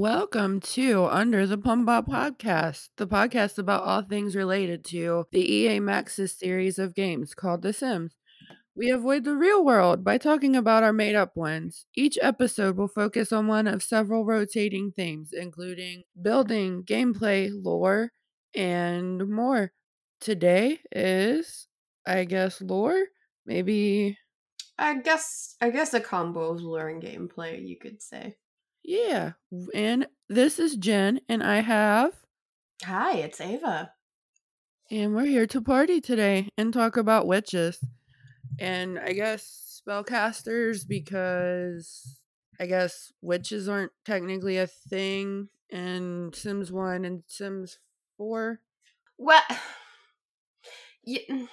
Welcome to Under the Plumbob podcast, the podcast about all things related to the EA Maxis series of games called The Sims. We avoid the real world by talking about our made up ones. Each episode will focus on one of several rotating themes, including building, gameplay, lore, and more. Today is, I guess, lore? Maybe. I guess I guess a combo of lore and gameplay, you could say. Yeah. And this is Jen, and I have. Hi, it's Ava. And we're here to party today and talk about witches. And I guess spellcasters because I guess witches aren't technically a thing in Sims 1 and Sims 4. Well, yeah, mm,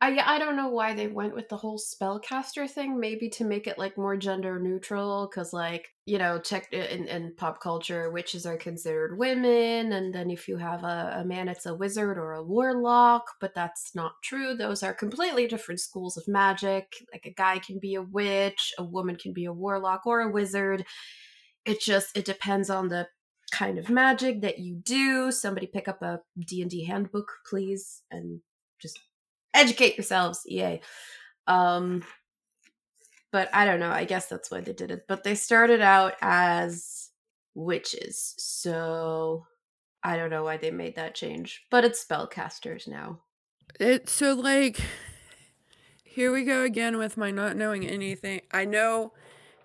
I I don't know why they went with the whole spellcaster thing. Maybe to make it like more gender neutral, because like you know, check in, in pop culture, witches are considered women, and then if you have a, a man, it's a wizard or a warlock. But that's not true. Those are completely different schools of magic. Like a guy can be a witch, a woman can be a warlock or a wizard. It just it depends on the kind of magic that you do. Somebody pick up a D and D handbook, please, and just educate yourselves, EA. Um, but I don't know. I guess that's why they did it. But they started out as witches, so I don't know why they made that change. But it's spellcasters now. It's so like here we go again with my not knowing anything. I know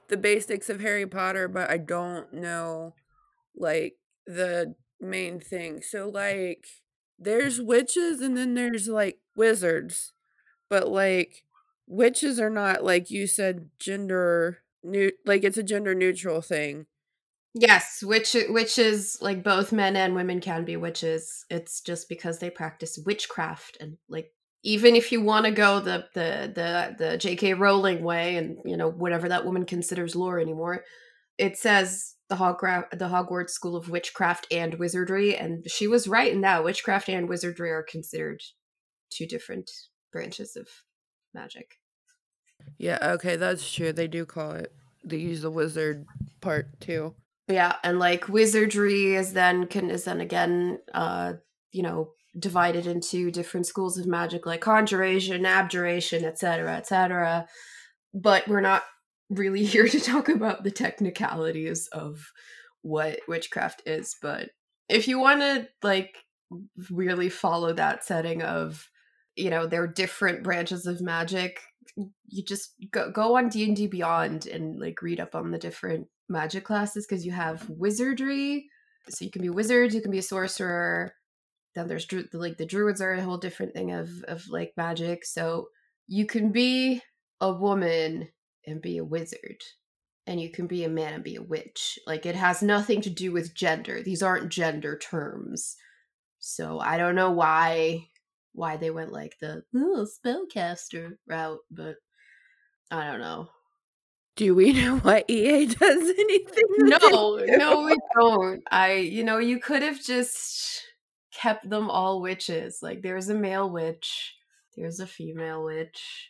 the basics of Harry Potter, but I don't know like the main thing. So like there's witches and then there's like wizards. But like witches are not like you said gender new like it's a gender neutral thing. Yes, which witches like both men and women can be witches. It's just because they practice witchcraft and like even if you want to go the the the the J.K. Rowling way and you know whatever that woman considers lore anymore, it says the Hogwarts the Hogwarts School of Witchcraft and Wizardry, and she was right in that witchcraft and wizardry are considered two different branches of magic. Yeah, okay, that's true. They do call it. They use the wizard part too. Yeah, and like wizardry is then can is then again uh you know divided into different schools of magic like conjuration, abjuration, etc., etc. But we're not really here to talk about the technicalities of what witchcraft is, but if you want to like really follow that setting of you know there are different branches of magic you just go, go on d&d beyond and like read up on the different magic classes because you have wizardry so you can be wizards you can be a sorcerer then there's like the druids are a whole different thing of of like magic so you can be a woman and be a wizard and you can be a man and be a witch like it has nothing to do with gender these aren't gender terms so i don't know why why they went like the oh, spellcaster route, but I don't know. Do we know why EA does anything? No, no, we don't. I, you know, you could have just kept them all witches. Like, there's a male witch, there's a female witch,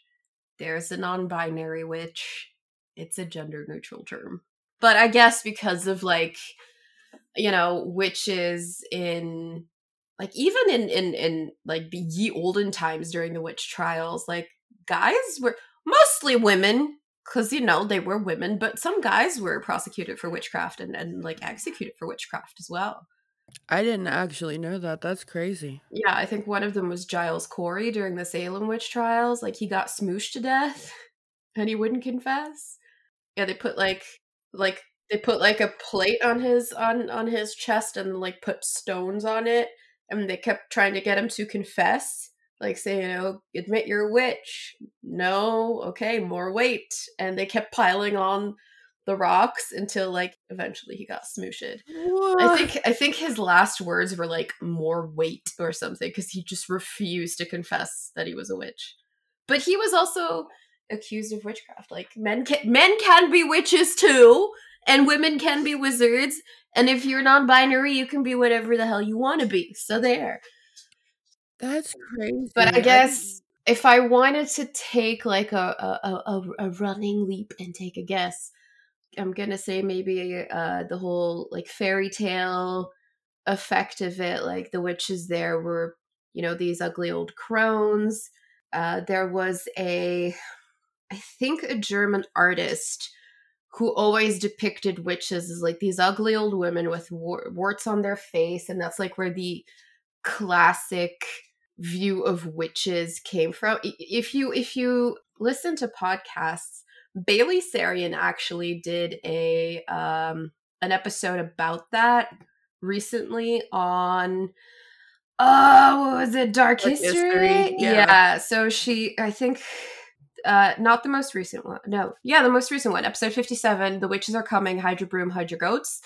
there's a non binary witch. It's a gender neutral term. But I guess because of like, you know, witches in like even in in in like the ye olden times during the witch trials like guys were mostly women because you know they were women but some guys were prosecuted for witchcraft and, and like executed for witchcraft as well i didn't actually know that that's crazy. Yeah i think one of them was giles corey during the salem witch trials like he got smooshed to death and he wouldn't confess. Yeah they put like like they put like a plate on his on on his chest and like put stones on it and they kept trying to get him to confess like say you know admit you're a witch. No okay more weight. And they kept piling on the rocks until like eventually he got smooshed i think i think his last words were like more weight or something because he just refused to confess that he was a witch but he was also accused of witchcraft like men can men can be witches too and women can be wizards and if you're non-binary, you can be whatever the hell you want to be. So there. That's crazy. But I guess if I wanted to take like a, a a, a running leap and take a guess, I'm gonna say maybe uh, the whole like fairy tale effect of it, like the witches there were, you know, these ugly old crones. Uh, there was a, I think, a German artist who always depicted witches as like these ugly old women with war- warts on their face, and that's like where the classic view of witches came from. If you if you listen to podcasts, Bailey Sarian actually did a um an episode about that recently on oh what was it? Dark, dark history, history? yeah. yeah so she i think uh not the most recent one no yeah the most recent one episode 57 the witches are coming hide your broom hide your goats.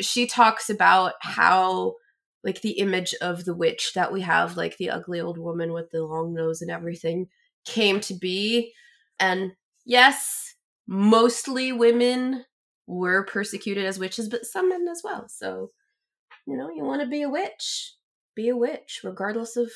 She talks about how like the image of the witch that we have like the ugly old woman with the long nose and everything came to be and yes mostly women were persecuted as witches but some men as well so you know you want to be a witch be a witch regardless of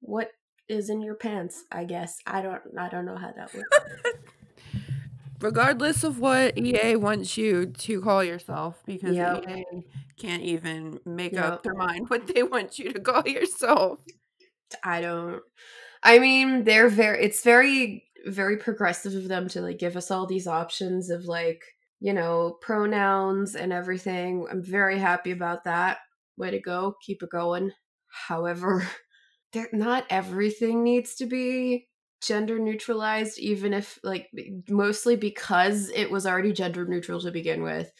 what is in your pants i guess i don't i don't know how that works regardless of what ea wants you to call yourself because yep. ea can't even make yep. up their mind what they want you to call yourself. I don't. I mean, they're very. It's very, very progressive of them to like give us all these options of like you know pronouns and everything. I'm very happy about that. Way to go! Keep it going. However, not everything needs to be gender neutralized even if like mostly because it was already gender neutral to begin with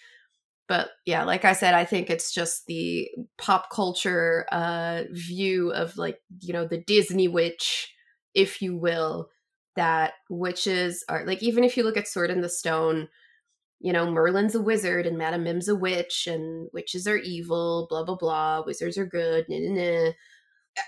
but yeah like i said i think it's just the pop culture uh view of like you know the disney witch if you will that witches are like even if you look at sword in the stone you know merlin's a wizard and madame mim's a witch and witches are evil blah blah blah wizards are good nah, nah,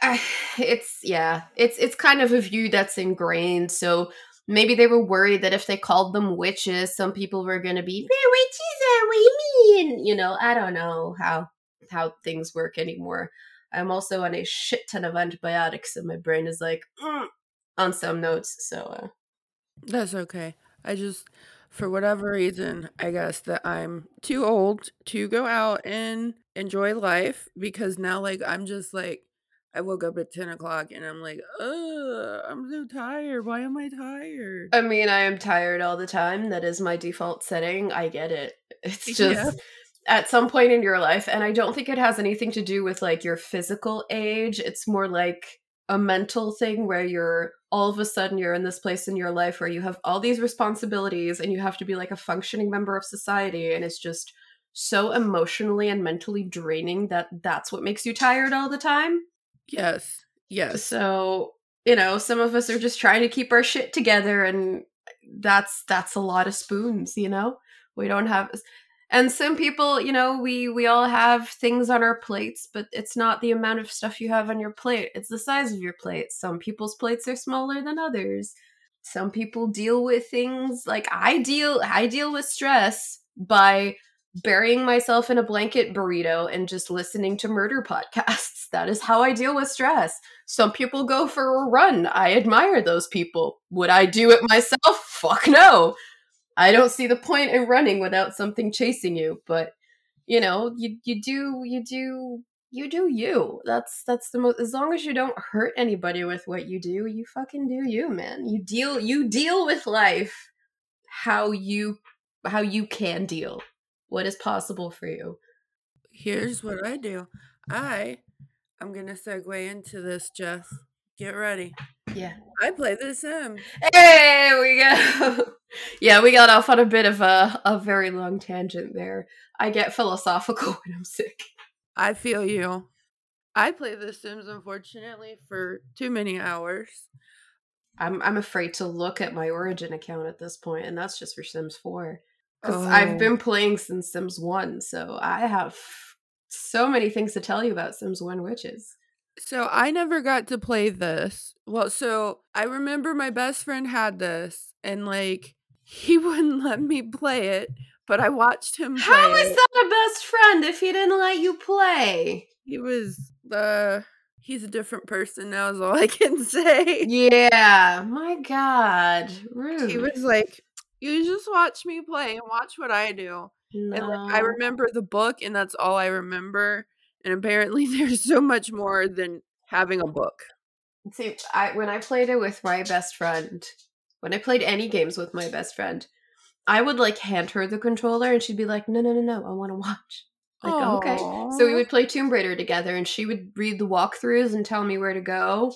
nah. it's yeah it's it's kind of a view that's ingrained. So maybe they were worried that if they called them witches some people were to be witches are we mean? You know i don't know how how things work anymore. I'm also on a shit ton of antibiotics and my brain is like mm, on some notes so uh that's okay i just for whatever reason i guess that i'm too old to go out and enjoy life because now like i'm just like I woke up at 10 o'clock and I'm like, ugh, I'm so tired. Why am I tired? I mean, I am tired all the time. That is my default setting. I get it. It's just yeah. at some point in your life. And I don't think it has anything to do with like your physical age. It's more like a mental thing where you're all of a sudden you're in this place in your life where you have all these responsibilities and you have to be like a functioning member of society. And it's just so emotionally and mentally draining that that's what makes you tired all the time. Yes. Yes. So, you know, some of us are just trying to keep our shit together and that's that's a lot of spoons, you know? We don't have and some people, you know, we we all have things on our plates, but it's not the amount of stuff you have on your plate. It's the size of your plate. Some people's plates are smaller than others. Some people deal with things like I deal I deal with stress by burying myself in a blanket burrito and just listening to murder podcasts. That is how I deal with stress. Some people go for a run. I admire those people. Would I do it myself? Fuck no. I don't see the point in running without something chasing you, but you know, you you do you do you do you. That's that's the most as long as you don't hurt anybody with what you do, you fucking do you, man. You deal you deal with life how you how you can deal what is possible for you? Here's what I do. I I'm gonna segue into this, Jess. Get ready. Yeah. I play The Sims. Hey, we go. yeah, we got off on a bit of a, a very long tangent there. I get philosophical when I'm sick. I feel you. I play The Sims, unfortunately, for too many hours. I'm I'm afraid to look at my Origin account at this point, and that's just for Sims 4 because oh. I've been playing since Sims 1, so I have so many things to tell you about Sims 1 witches. So I never got to play this. Well, so I remember my best friend had this and like he wouldn't let me play it, but I watched him play- How is that a best friend if he didn't let you play? He was the uh, he's a different person now is all I can say. Yeah. My god. Rude. He was like You just watch me play and watch what I do. And like, I remember the book, and that's all I remember. And apparently, there's so much more than having a book. See, I when I played it with my best friend, when I played any games with my best friend, I would like hand her the controller and she'd be like, "No, no, no, no, I want to watch." Like, "Oh, okay. So we would play Tomb Raider together and she would read the walkthroughs and tell me where to go.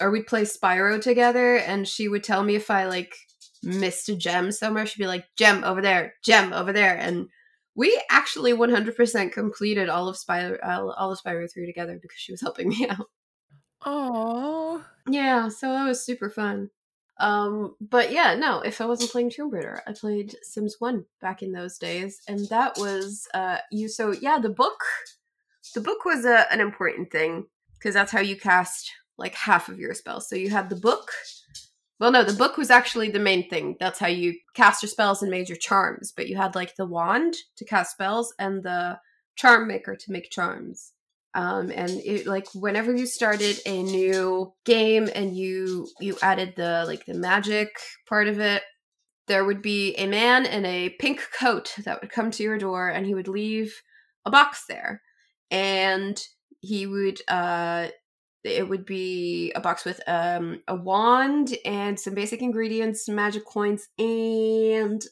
Or we'd play Spyro together and she would tell me if I like missed a gem somewhere. She'd be like, "Gem over there, gem over there." And we actually 100% completed all of Spyro all, of Spyro 3 together because she was helping me out. Oh. Yeah, so that was super fun. Um, but yeah, no, if I wasn't playing Tomb Raider, I played Sims 1 back in those days, and that was uh you so yeah, the book the book was a, an important thing because that's how you cast like half of your spells. So you had the book. Well, no, the book was actually the main thing. That's how you cast your spells and made your charms. But you had like the wand to cast spells and the charm maker to make charms um, and it like whenever you started a new game and you you added the like the magic part of it there would be a man in a pink coat that would come to your door and he would leave a box there and he would uh it would be a box with um a wand and some basic ingredients magic coins and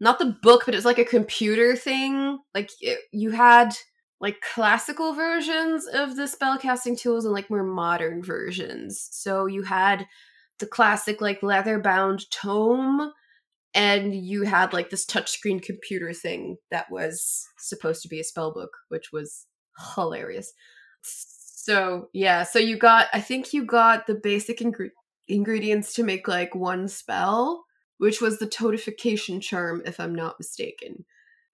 not the book but it was like a computer thing like it, you had like classical versions of the spellcasting tools and like more modern versions. So you had the classic like leather bound tome and you had like this touchscreen computer thing that was supposed to be a spell book, which was hilarious. So, yeah, so you got I think you got the basic ingre- ingredients to make like one spell, which was the totification charm if I'm not mistaken.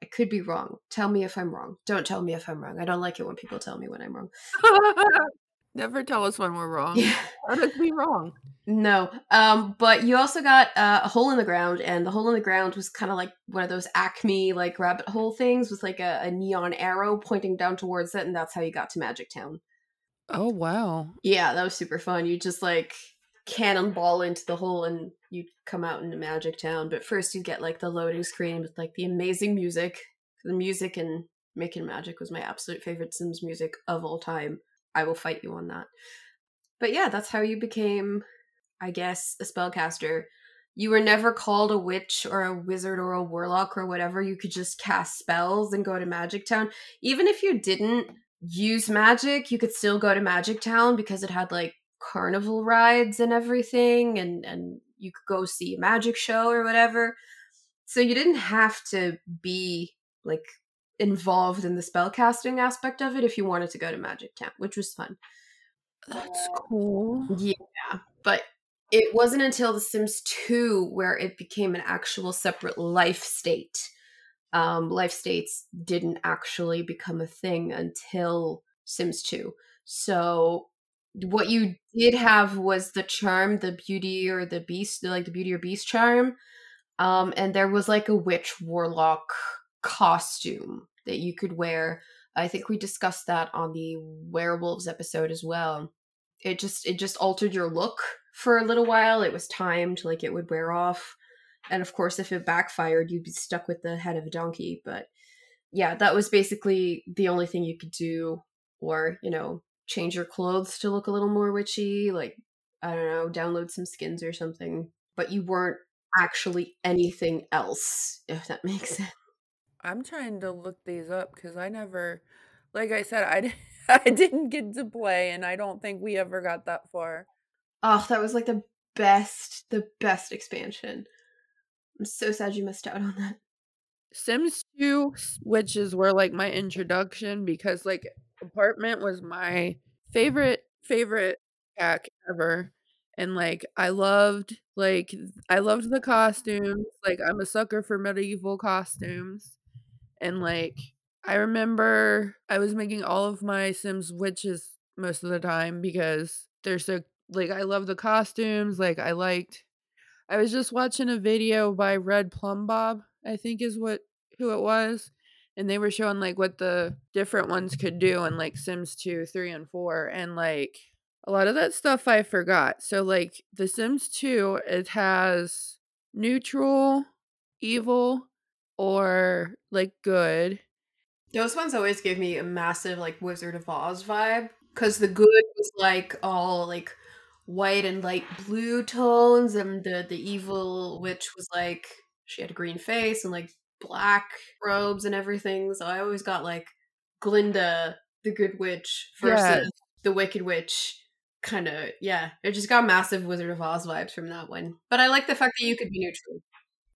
I could be wrong. Tell me if I'm wrong. Don't tell me if I'm wrong. I don't like it when people tell me when I'm wrong. Never tell us when we're wrong. Yeah. Let us be wrong. No. Um, but you also got uh, a hole in the ground, and the hole in the ground was kind of like one of those Acme like rabbit hole things with like a, a neon arrow pointing down towards it, and that's how you got to Magic Town. Oh wow. Yeah, that was super fun. You just like cannonball into the hole and you'd come out into Magic Town. But first you get like the loading screen with like the amazing music. The music in Making Magic was my absolute favorite Sims music of all time. I will fight you on that. But yeah, that's how you became, I guess, a spellcaster. You were never called a witch or a wizard or a warlock or whatever. You could just cast spells and go to Magic Town. Even if you didn't use magic, you could still go to Magic Town because it had like carnival rides and everything and and you could go see a magic show or whatever. So you didn't have to be like involved in the spellcasting aspect of it if you wanted to go to Magic Town, which was fun. That's cool. Yeah, but it wasn't until The Sims 2 where it became an actual separate life state. Um, life states didn't actually become a thing until Sims 2. So what you did have was the charm, the beauty or the beast, like the beauty or beast charm. Um, and there was like a witch warlock costume that you could wear. I think we discussed that on the werewolves episode as well. It just it just altered your look for a little while. It was timed, like it would wear off. And of course, if it backfired, you'd be stuck with the head of a donkey. But yeah, that was basically the only thing you could do, or, you know, change your clothes to look a little more witchy, like, I don't know, download some skins or something. But you weren't actually anything else, if that makes sense. I'm trying to look these up because I never, like I said, I, I didn't get to play, and I don't think we ever got that far. Oh, that was like the best, the best expansion. I'm so sad you missed out on that. Sims 2 witches were like my introduction because like apartment was my favorite favorite pack ever and like I loved like I loved the costumes like I'm a sucker for medieval costumes and like I remember I was making all of my Sims witches most of the time because they're so like I love the costumes like I liked I was just watching a video by Red Plum Bob I think is what who it was and they were showing like what the different ones could do in like Sims 2, 3 and 4 and like a lot of that stuff I forgot. So like The Sims 2 it has neutral evil or like good. Those ones always give me a massive like Wizard of Oz vibe because the good was like all like white and light blue tones, and the the evil witch was like she had a green face and like black robes and everything. So I always got like Glinda, the good witch, versus Yes. the wicked witch. Kind of, yeah. It just got massive Wizard of Oz vibes from that one. But I like the fact that you could be neutral.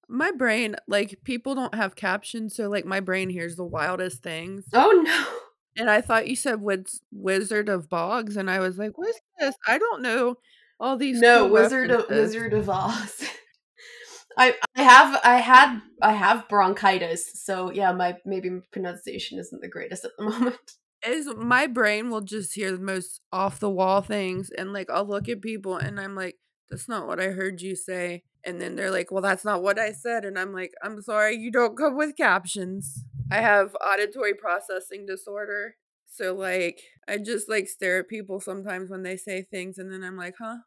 My brain, like people don't have captions, so like my brain hears the wildest things. Oh no. And I thought you said Wiz- Wizard of Bogs, and I was like, "What's this? I don't know all these." No, cool Wizard of. Wizard of Oz. I I have I had I have bronchitis, so yeah, my maybe my pronunciation isn't the greatest at the moment. Is my brain will just hear the most off the wall things, and like I'll look at people, and I'm like, "That's not what I heard you say," and then they're like, "Well, that's not what I said," and I'm like, "I'm sorry, you don't come with captions." I have auditory processing disorder, so like I just like stare at people sometimes when they say things, and then I'm like, "Huh?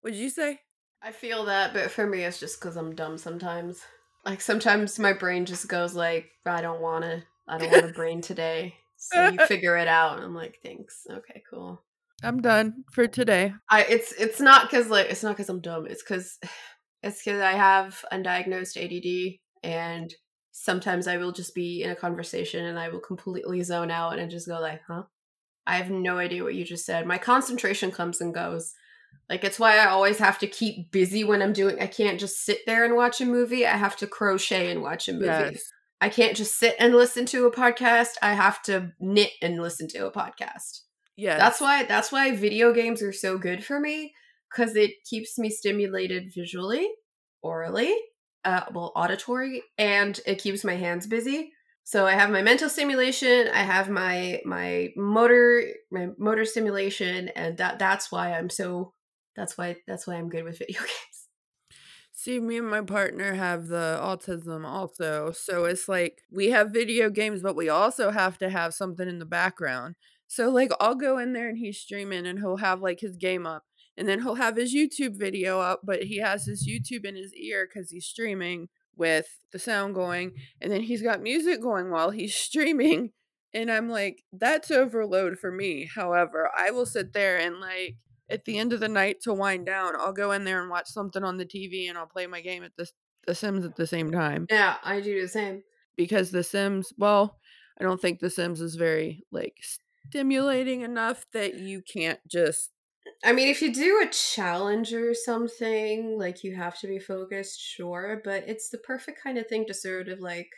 What'd you say?" I feel that, but for me, it's just because I'm dumb sometimes. Like sometimes my brain just goes like, I don't want to. I don't want a brain today. So you figure it out, and I'm like, thanks. Okay, cool. I'm done for today. I it's it's not because like it's not because I'm dumb. It's because it's because I have undiagnosed ADD, and sometimes I will just be in a conversation and I will completely zone out and just go like, huh? I have no idea what you just said. My concentration comes and goes. Like it's why I always have to keep busy when I'm doing. I can't just sit there and watch a movie. I have to crochet and watch a movie. Yes. I can't just sit and listen to a podcast. I have to knit and listen to a podcast. Yeah. That's why that's why video games are so good for me because it keeps me stimulated visually, orally, uh, well, auditory, and it keeps my hands busy. So I have my mental stimulation, I have my my motor my motor stimulation, and that that's why I'm so that's why that's why I'm good with video games. See, me and my partner have the autism also. So it's like we have video games, but we also have to have something in the background. So, like, I'll go in there and he's streaming and he'll have like his game up. And then he'll have his YouTube video up, but he has his YouTube in his ear because he's streaming with the sound going. And then he's got music going while he's streaming. And I'm like, that's overload for me. However, I will sit there and like at the end of the night to wind down, I'll go in there and watch something on the TV and I'll play my game at the the Sims at the same time Yeah, I do the same. because the Sims, well, I don't think the Sims is very like stimulating enough that you can't just I mean, if you do a challenge or something, like you have to be focused, sure, but it's the perfect kind of thing to sort of like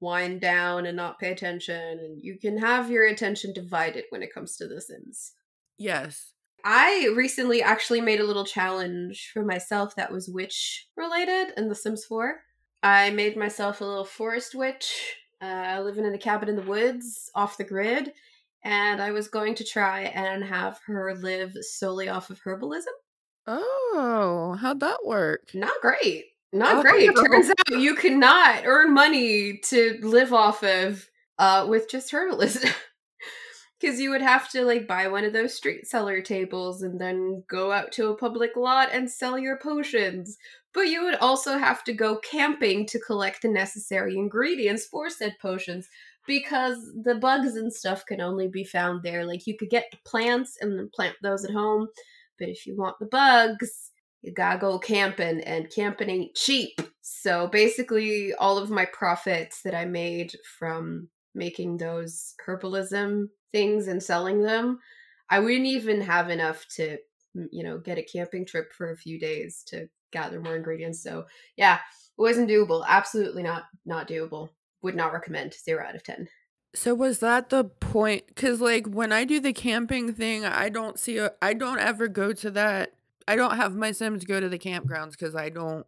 wind down and not pay attention, and you can have your attention divided when it comes to The Sims. yes. I recently actually made a little challenge for myself that was witch related in The Sims 4. I made myself a little forest witch, uh, living in a cabin in the woods, off the grid, and I was going to try and have her live solely off of herbalism. Oh, how'd that work? Not great. Not Oh, great. Turns out you cannot earn money to live off of uh, with just herbalism. Because you would have to like buy one of those street seller tables and then go out to a public lot and sell your potions. But you would also have to go camping to collect the necessary ingredients for said potions because the bugs and stuff can only be found there. Like you could get the plants and then plant those at home, but if you want the bugs, you gotta go camping, and camping ain't cheap. So basically, all of my profits that I made from making those herbalism things and selling them, I wouldn't even have enough to, you know, get a camping trip for a few days to gather more ingredients. So yeah, it wasn't doable. Absolutely not not doable. Would not recommend. Zero out of ten. So was that the point? Because like when I do the camping thing, I don't see a. I don't ever go to that. I don't have my Sims go to the campgrounds because I don't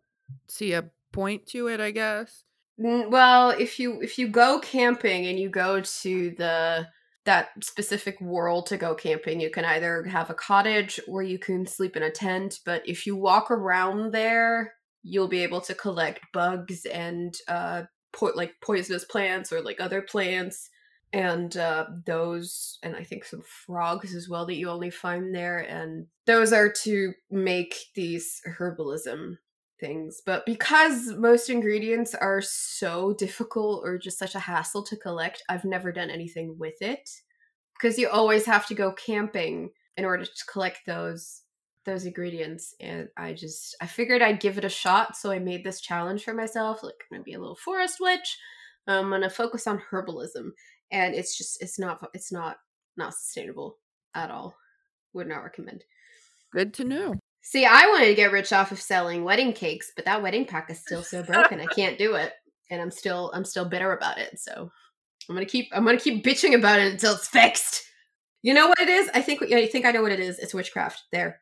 see a point to it. I guess. Mm, Well, if you if you go camping and you go to the that specific world to go camping, you can either have a cottage or you can sleep in a tent. But if you walk around there, you'll be able to collect bugs and uh po- like poisonous plants or like other plants and uh those and I think some frogs as well that you only find there and those are to make these herbalism things. But because most ingredients are so difficult or just such a hassle to collect, I've never done anything with it. Because you always have to go camping in order to collect those those ingredients and i just i figured i'd give it a shot so i made this challenge for myself like i'm gonna be a little forest witch. I'm gonna focus on herbalism and it's just it's not it's not not sustainable at all. Would not recommend. Good to know. see i wanted to get rich off of selling wedding cakes but that wedding pack is still so broken i can't do it and i'm still i'm still bitter about it so i'm gonna keep i'm gonna keep bitching about it until it's fixed. You know what it is? I think i think i know what it is. It's witchcraft. There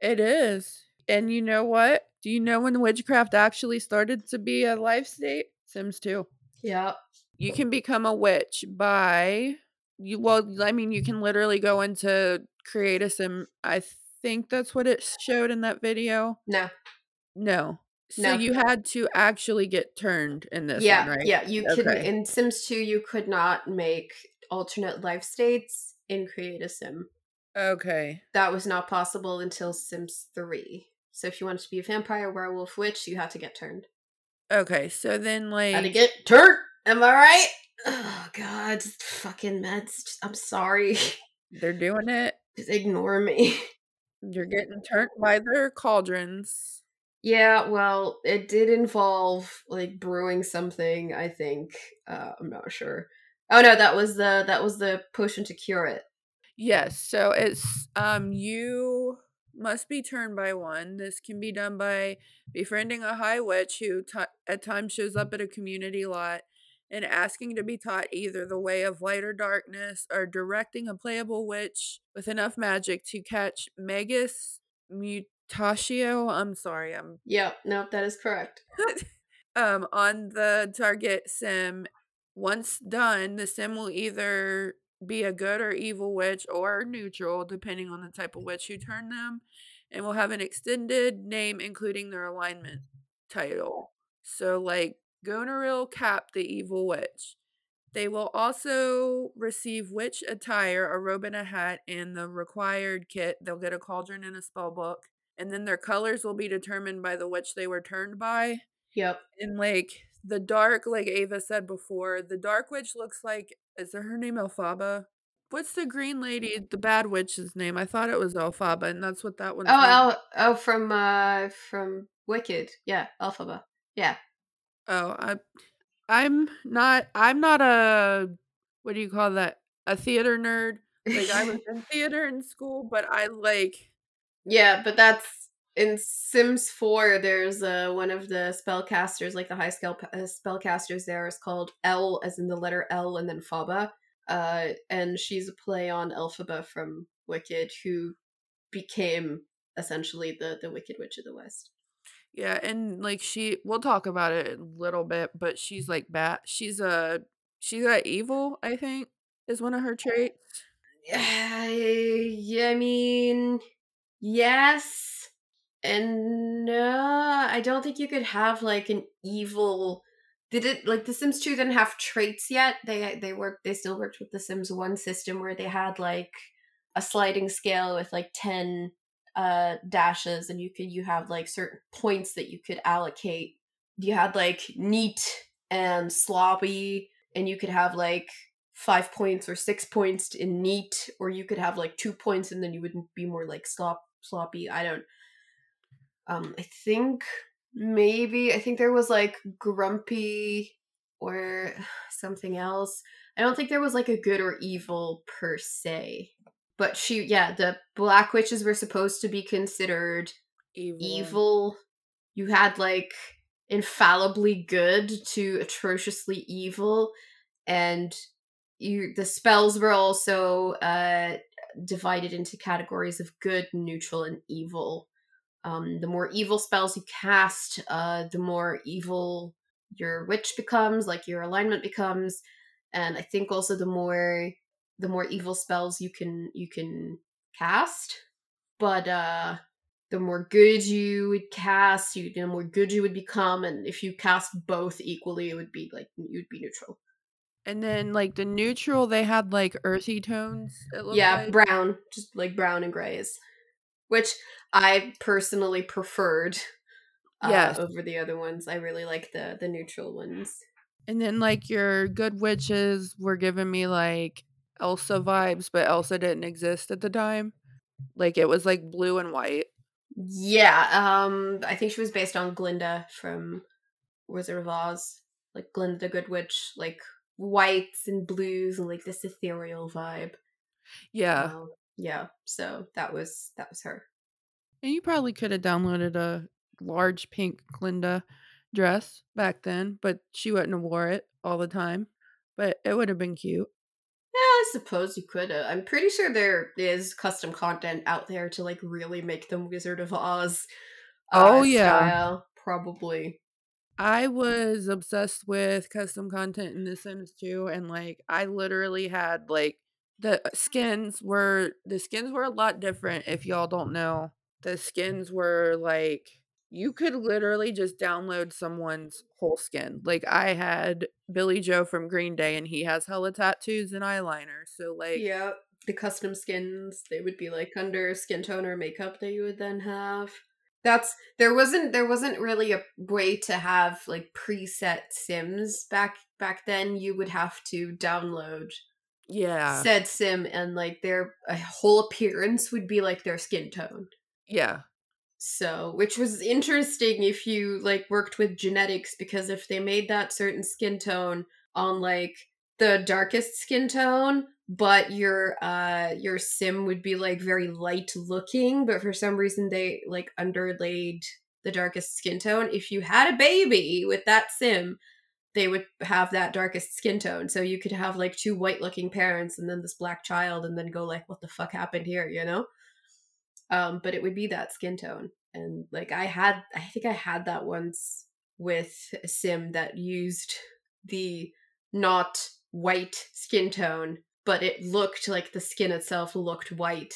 It is. And you know what? Do you know when witchcraft actually started to be a life state? Sims 2. yeah You can become a witch by you well, I mean you can literally go into create a sim. I think that's what it showed in that video. no No. So No. you had to actually get turned in this yeah, one, right? yeah. You could in Sims 2 you could not make alternate life states in Create a Sim. Okay. That was not possible until Sims 3. So if you wanted to be a vampire, werewolf, witch, you had to get turned. Okay. So then like Had to get turned. Am I right? Oh god, fucking meds. Just- I'm sorry. they're doing it. Just ignore me. You're getting turned by their cauldrons. Yeah, well, it did involve like brewing something, I think. Uh, I'm not sure. Oh no, that was the that was the potion to cure it. Yes, so it's um you must be turned by one. This can be done by befriending a high witch who t- at times shows up at a community lot and asking to be taught either the way of light or darkness or directing a playable witch with enough magic to catch Magus Mutatio. I'm sorry, I'm Yep, no, that is correct. um on the target sim once done the sim will either be a good or evil witch or neutral depending on the type of witch you turn them and will have an extended name including their alignment title. So like Goneril Capp the evil witch. They will also receive witch attire a robe and a hat and the required kit. They'll get a cauldron and a spell book and then their colors will be determined by the witch they were turned by. Yep. and like the dark, like Ava said before, the dark witch looks like is her name Elphaba? What's the green lady, the bad witch's name? I thought it was Elphaba, and that's what that one's Oh, name- oh, oh, from uh, from Wicked. Yeah, Elphaba. Yeah. Oh, I I'm not I'm not a what do you call that? A theater nerd. Like I was in theater in school, but I like yeah, but that's in Sims 4. There's uh one of the spellcasters, like the high scale uh, spellcasters. There is called L, as in the letter L, and then Faba. Uh, and she's a play on Elphaba from Wicked, who became essentially the the Wicked Witch of the West. yeah, and like she we'll talk about it a little bit, but she's like bad. She's a she's a evil, I think, is one of her traits. Yeah, yeah, I mean, yes and no. I don't think you could have like an evil. Did it like The Sims Two didn't have traits yet? They they worked. They still worked with The Sims One system where they had like a sliding scale with like ten uh dashes, and you could you have like certain points that you could allocate. You had like neat and sloppy, and you could have like five points or six points in neat, or you could have like two points and then you wouldn't be more like slop sloppy. I don't. Um, I think maybe I think there was like grumpy or something else. I don't think there was like a good or evil per se. But she, yeah, the black witches were supposed to be considered Evil. evil. You had like infallibly good to atrociously evil, and you the spells were also uh divided into categories of good, neutral, and evil. Um, the more evil spells you cast, uh, the more evil your witch becomes, like your alignment becomes, and I think also the more the more evil spells you can you can cast. But uh the more good you would cast, you the more good you would become, and if you cast both equally, it would be like you'd be neutral. And then like the neutral, they had like earthy tones. Yeah, like. brown, just like brown and grays, which I personally preferred. uh, Yes. over the other ones. I really like the the neutral ones. And then like your good witches were giving me like Elsa vibes, but Elsa didn't exist at the time. Like it was like blue and white. Yeah, um, I think she was based on Glinda from Wizard of Oz, like Glinda the Good Witch, like whites and blues and like this ethereal vibe. Yeah. Um, yeah, so that was that was her. And you probably could have downloaded a large pink Glinda dress back then, but she wouldn't have wore it all the time. But it would have been cute. Yeah, I suppose you could. have. I'm pretty sure there is custom content out there to like really make them Wizard of Oz. uh, Oh, yeah. style, probably. I was obsessed with custom content in The Sims 2 and like I literally had like the skins were the skins were a lot different if y'all don't know. The skins were like you could literally just download someone's whole skin. Like I had Billie Joe from Green Day and he has hella tattoos and eyeliner. So like yeah, the custom skins they would be like under skin tone or makeup that you would then have. That's there wasn't there wasn't really a way to have like preset sims back back then. You would have to download yeah. said sim and like their whole appearance would be like their skin tone. Yeah. So, which was interesting if you like worked with genetics because if they made that certain skin tone on like the darkest skin tone, but your uh your sim would be like very light looking, but for some reason they like underlaid the darkest skin tone. If you had a baby with that sim, they would have that darkest skin tone. So you could have like two white looking parents and then this black child and then go like what the fuck happened here, you know? Um but it would be that skin tone and like i had i think i had that once with a sim that used the not white skin tone but it looked like the skin itself looked white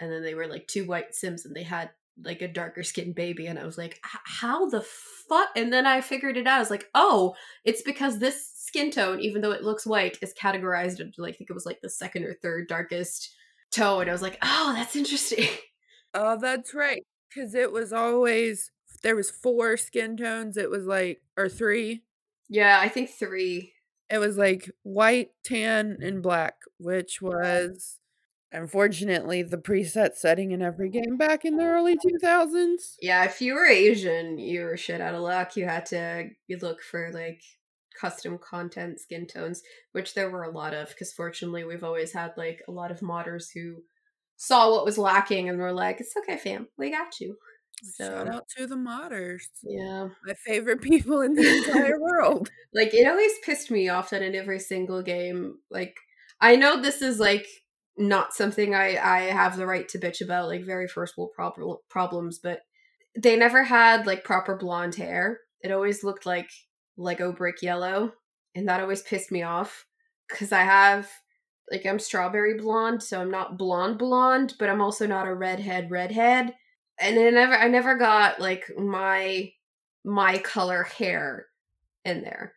and then they were like two white sims and they had like a darker skinned baby and i was like how the fuck? And then i figured it out i was like oh it's because this skin tone even though it looks white is categorized into like i think it was like the second or third darkest tone. And i was like oh that's interesting Oh, that's right. Cuz it was always there was four skin tones. It was like or 3. Yeah, I think three. It was like white, tan, and black, which was unfortunately the preset setting in every game back in the early 2000s. Yeah, if you were Asian, you were shit out of luck. You had to you look for like custom content skin tones, which there were a lot of, because fortunately we've always had like a lot of modders who saw what was lacking and were like, It's okay, fam, we got you. Shout out to the modders. yeah. My favorite people in the entire world. Like it always pissed me off that in every single game, like I know this is like not something I I have the right to bitch about, like very first world prob- problems, but they never had like proper blonde hair. It always looked like Lego brick yellow, and that always pissed me off because I have like I'm strawberry blonde, so I'm not blonde blonde, but I'm also not a redhead redhead. And I never I never got like my my color hair in there.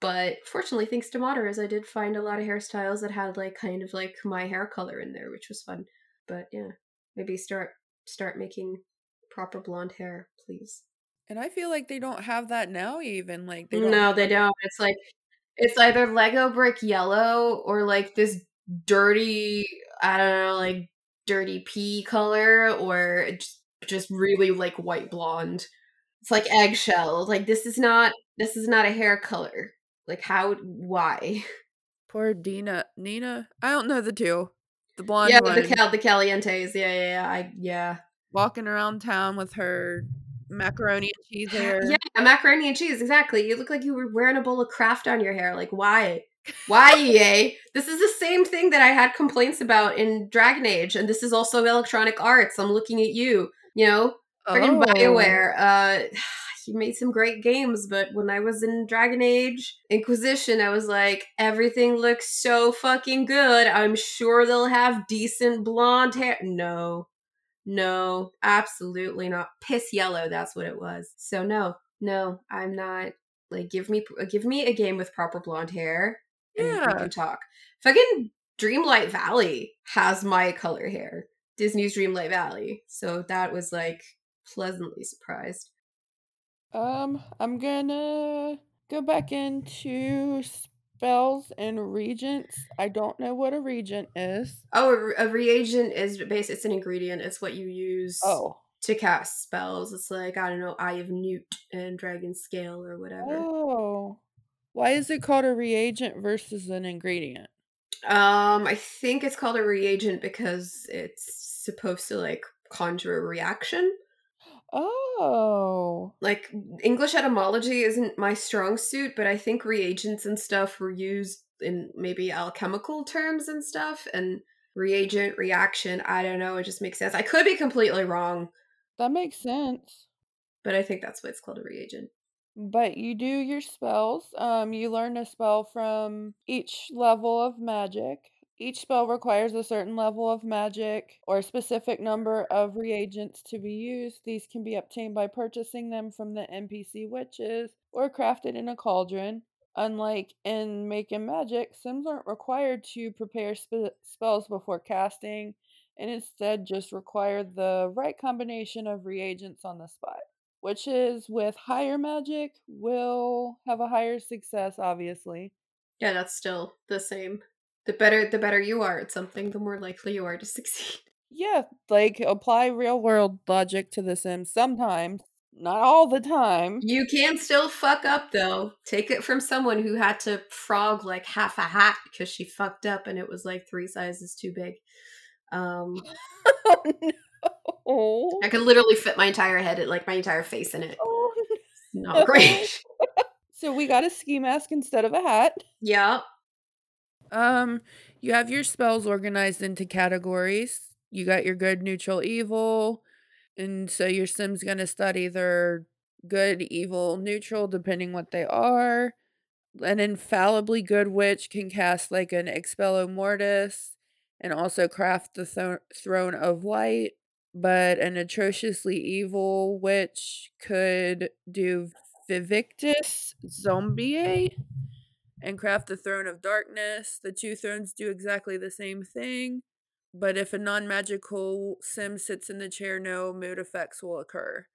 But fortunately, thanks to Modders, I did find a lot of hairstyles that had like kind of like my hair color in there, which was fun. But yeah, maybe start start making proper blonde hair, please. And I feel like they don't have that now even like they No, they don't. It's like it's either Lego brick yellow or like this dirty, I don't know, like dirty pea color or just, just really like white blonde. It's like eggshell. Like this is not this is not a hair color. Like how why? Poor Dina Nina. I don't know the two. The blonde yeah, one the cal the calientes. Yeah, yeah, yeah. I yeah. walking around town with her macaroni and cheese hair. Yeah, macaroni and cheese, exactly. You look like you were wearing a bowl of Kraft on your hair. Like, why? Why, EA? This is the same thing that I had complaints about in Dragon Age, and this is also Electronic Arts. I'm looking at you, you know? Friggin' Oh. BioWare. Uh you made some great games, but when I was in Dragon Age Inquisition, I was like, everything looks so fucking good. I'm sure they'll have decent blonde hair. No. No, absolutely not. Piss yellow, that's what it was. So no, no, I'm not like give me give me a game with proper blonde hair and we Yeah. can talk. Fucking Dreamlight Valley has my color hair. Disney's Dreamlight Valley. So that was like pleasantly surprised. Um, I'm gonna go back into spells and regents. I don't know what a regent is. Oh, a, a reagent is based. It's an ingredient. It's what you use Oh. to cast spells. It's like I don't know, Eye of Newt and Dragon Scale or whatever. Oh. Why is it called a reagent versus an ingredient? Um, I think it's called a reagent because it's supposed to like conjure a reaction. Oh. Like English etymology isn't my strong suit, but I think reagents and stuff were used in maybe alchemical terms and stuff and reagent reaction, I don't know, it just makes sense. I could be completely wrong, That makes sense. but I think that's why it's called a reagent. But you do your spells. Um, you learn a spell from each level of magic. Each spell requires a certain level of magic or a specific number of reagents to be used. These can be obtained by purchasing them from the NPC witches or crafted in a cauldron. Unlike in Making Magic, Sims aren't required to prepare spe- spells before casting and instead just require the right combination of reagents on the spot. Witches with higher magic will have a higher success, obviously. Yeah, that's still the same. The better the better you are at something, the more likely you are to succeed. Yeah, like apply real world logic to The Sims sometimes, not all the time. You can still fuck up though. Take it from someone who had to frog like half a hat because she fucked up and it was like three sizes too big. Um oh no. I could literally fit my entire head, like my entire face in it. Oh, no. Not great. So we got a ski mask instead of a hat. yeah. Um, you have your spells organized into categories. You got your good, neutral, evil. And so your sim's gonna study their good, evil, neutral, depending what they are. An infallibly good witch can cast like an Expello Mortis and also craft the thro- Throne of Light. But an atrociously evil witch could do Vivictus Zombie and craft the Throne of Darkness. The two thrones do exactly the same thing, but if a non magical sim sits in the chair, no mood effects will occur.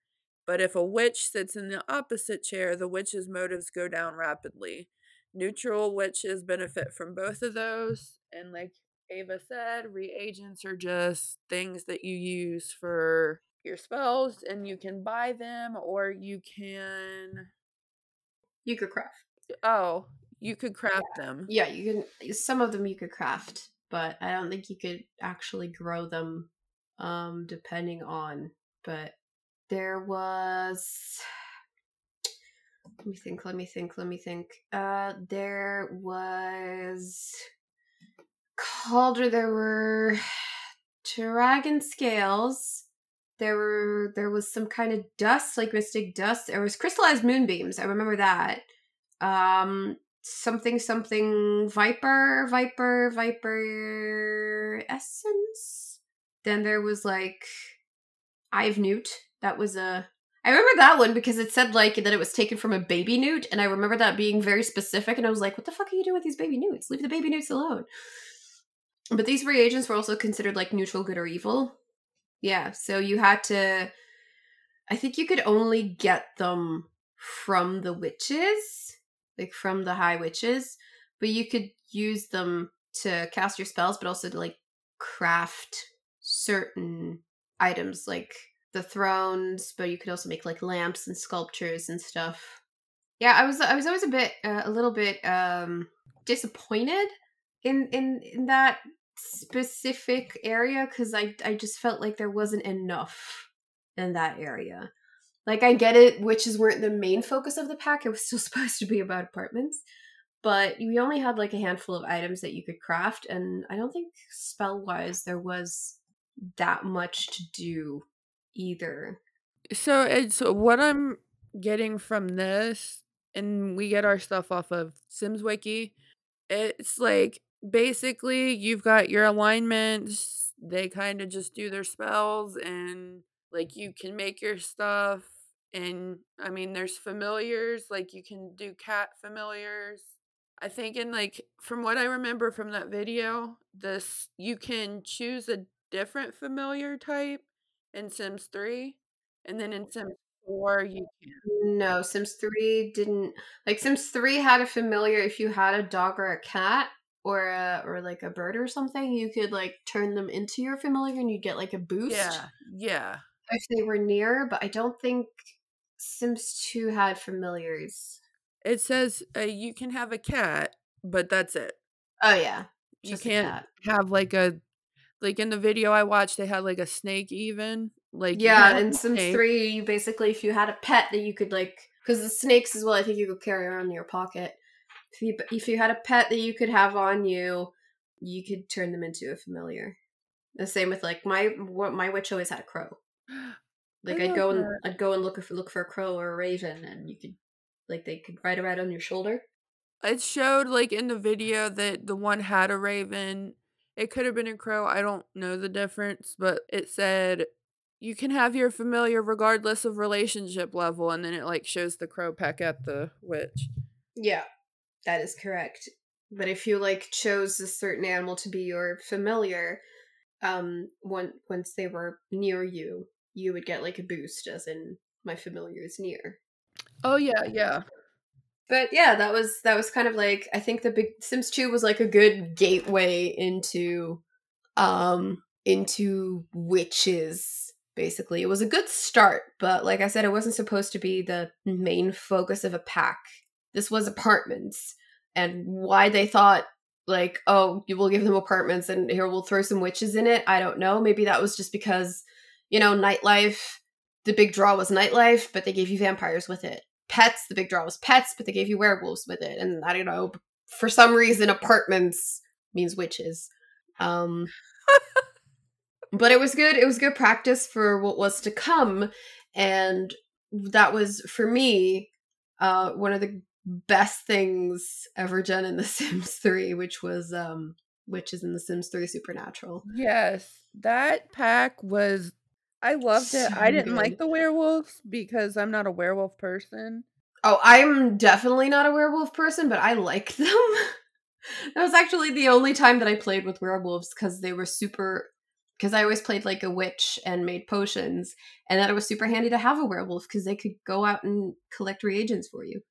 But if a witch sits in the opposite chair, the witch's motives go down rapidly. Neutral witches benefit from both of those, and like Ava said, reagents are just things that you use for your spells, and you can buy them or you can. You could craft. Oh, you could craft them. Yeah, you can some of them you could craft, but I don't think you could actually grow them um depending on but there was let me think, let me think, let me think. Uh there was Calder there were dragon scales. There were there was some kind of dust, like mystic dust. There was crystallized moonbeams. I remember that. Um something something viper viper viper essence. Then there was like i've newt. That was a i remember that one because it said like that it was taken from a baby newt and i remember that being very specific and i was like what the fuck are you doing with these baby newts? Leave the baby newts alone. But these reagents were also considered like neutral good or evil. Yeah so you had to i think you could only get them from the witches like from the high witches, but you could use them to cast your spells, but also to like craft certain items like the thrones, but you could also make like lamps and sculptures and stuff. Yeah, I was I was always a bit uh, a little bit um disappointed in in in that specific area cuz I I just felt like there wasn't enough in that area. Like I get it, witches weren't the main focus of the pack. It was still supposed to be about apartments. But we only had like a handful of items that you could craft, and I don't think spell wise there was that much to do either. So it's what I'm getting from this, and we get our stuff off of Sims Wiki. It's like basically you've got your alignments, they kind of just do their spells, and like you can make your stuff and I mean there's familiars, like you can do cat familiars. I think in like from what I remember from that video, this you can choose a different familiar type in Sims 3 and then in Sims 4 you can. No, Sims 3 didn't like Sims 3 had a familiar if you had a dog or a cat or a or like a bird or something, you could like turn them into your familiar and you'd get like a boost Yeah. Yeah. if they were near, but I don't think Sims 2 had familiars. It says uh, you can have a cat, but that's it. Oh yeah. You can't have like a like in the video I watched they had like a snake even. Like Yeah, in Sims snake. 3, you basically if you had a pet that you could like because the snakes as well, I think you could carry around in your pocket. If you if you had a pet that you could have on you, you could turn them into a familiar. The same with like my what my witch always had a crow. Like I'd go and. I'd go and look for look for a crow or a raven, and you could like they could ride around on your shoulder. It showed like in the video that the one had a raven. It could have been a crow. I don't know the difference, but it said you can have your familiar regardless of relationship level, and then it like shows the crow peck at the witch. Yeah, that is correct. But if you like chose a certain animal to be your familiar, um, one once they were near you, you would get like a boost, as in my familiar is near. Oh yeah, yeah. But yeah, that was that was kind of like I think the big Sims 2 was like a good gateway into um into witches basically. It was a good start, but like I said it wasn't supposed to be the main focus of a pack. This was apartments and why they thought like oh, you will give them apartments and here we'll throw some witches in it. I don't know. Maybe that was just because you know, nightlife the big draw was nightlife, but they gave you vampires with it pets. The big draw was pets, but they gave you werewolves with it. And I don't know, for some reason, apartments means witches. Um, but it was good. It was good practice for what was to come, and that was for me uh, one of the best things ever done in The Sims 3, which was um, witches in The Sims 3 Supernatural. Yes, that pack was. I loved it. I didn't like the werewolves because I'm not a werewolf person. Oh, I'm definitely not a werewolf person, but I like them. that was actually the only time that I played with werewolves because they were super. Because I always played like a witch and made potions, and that it was super handy to have a werewolf because they could go out and collect reagents for you.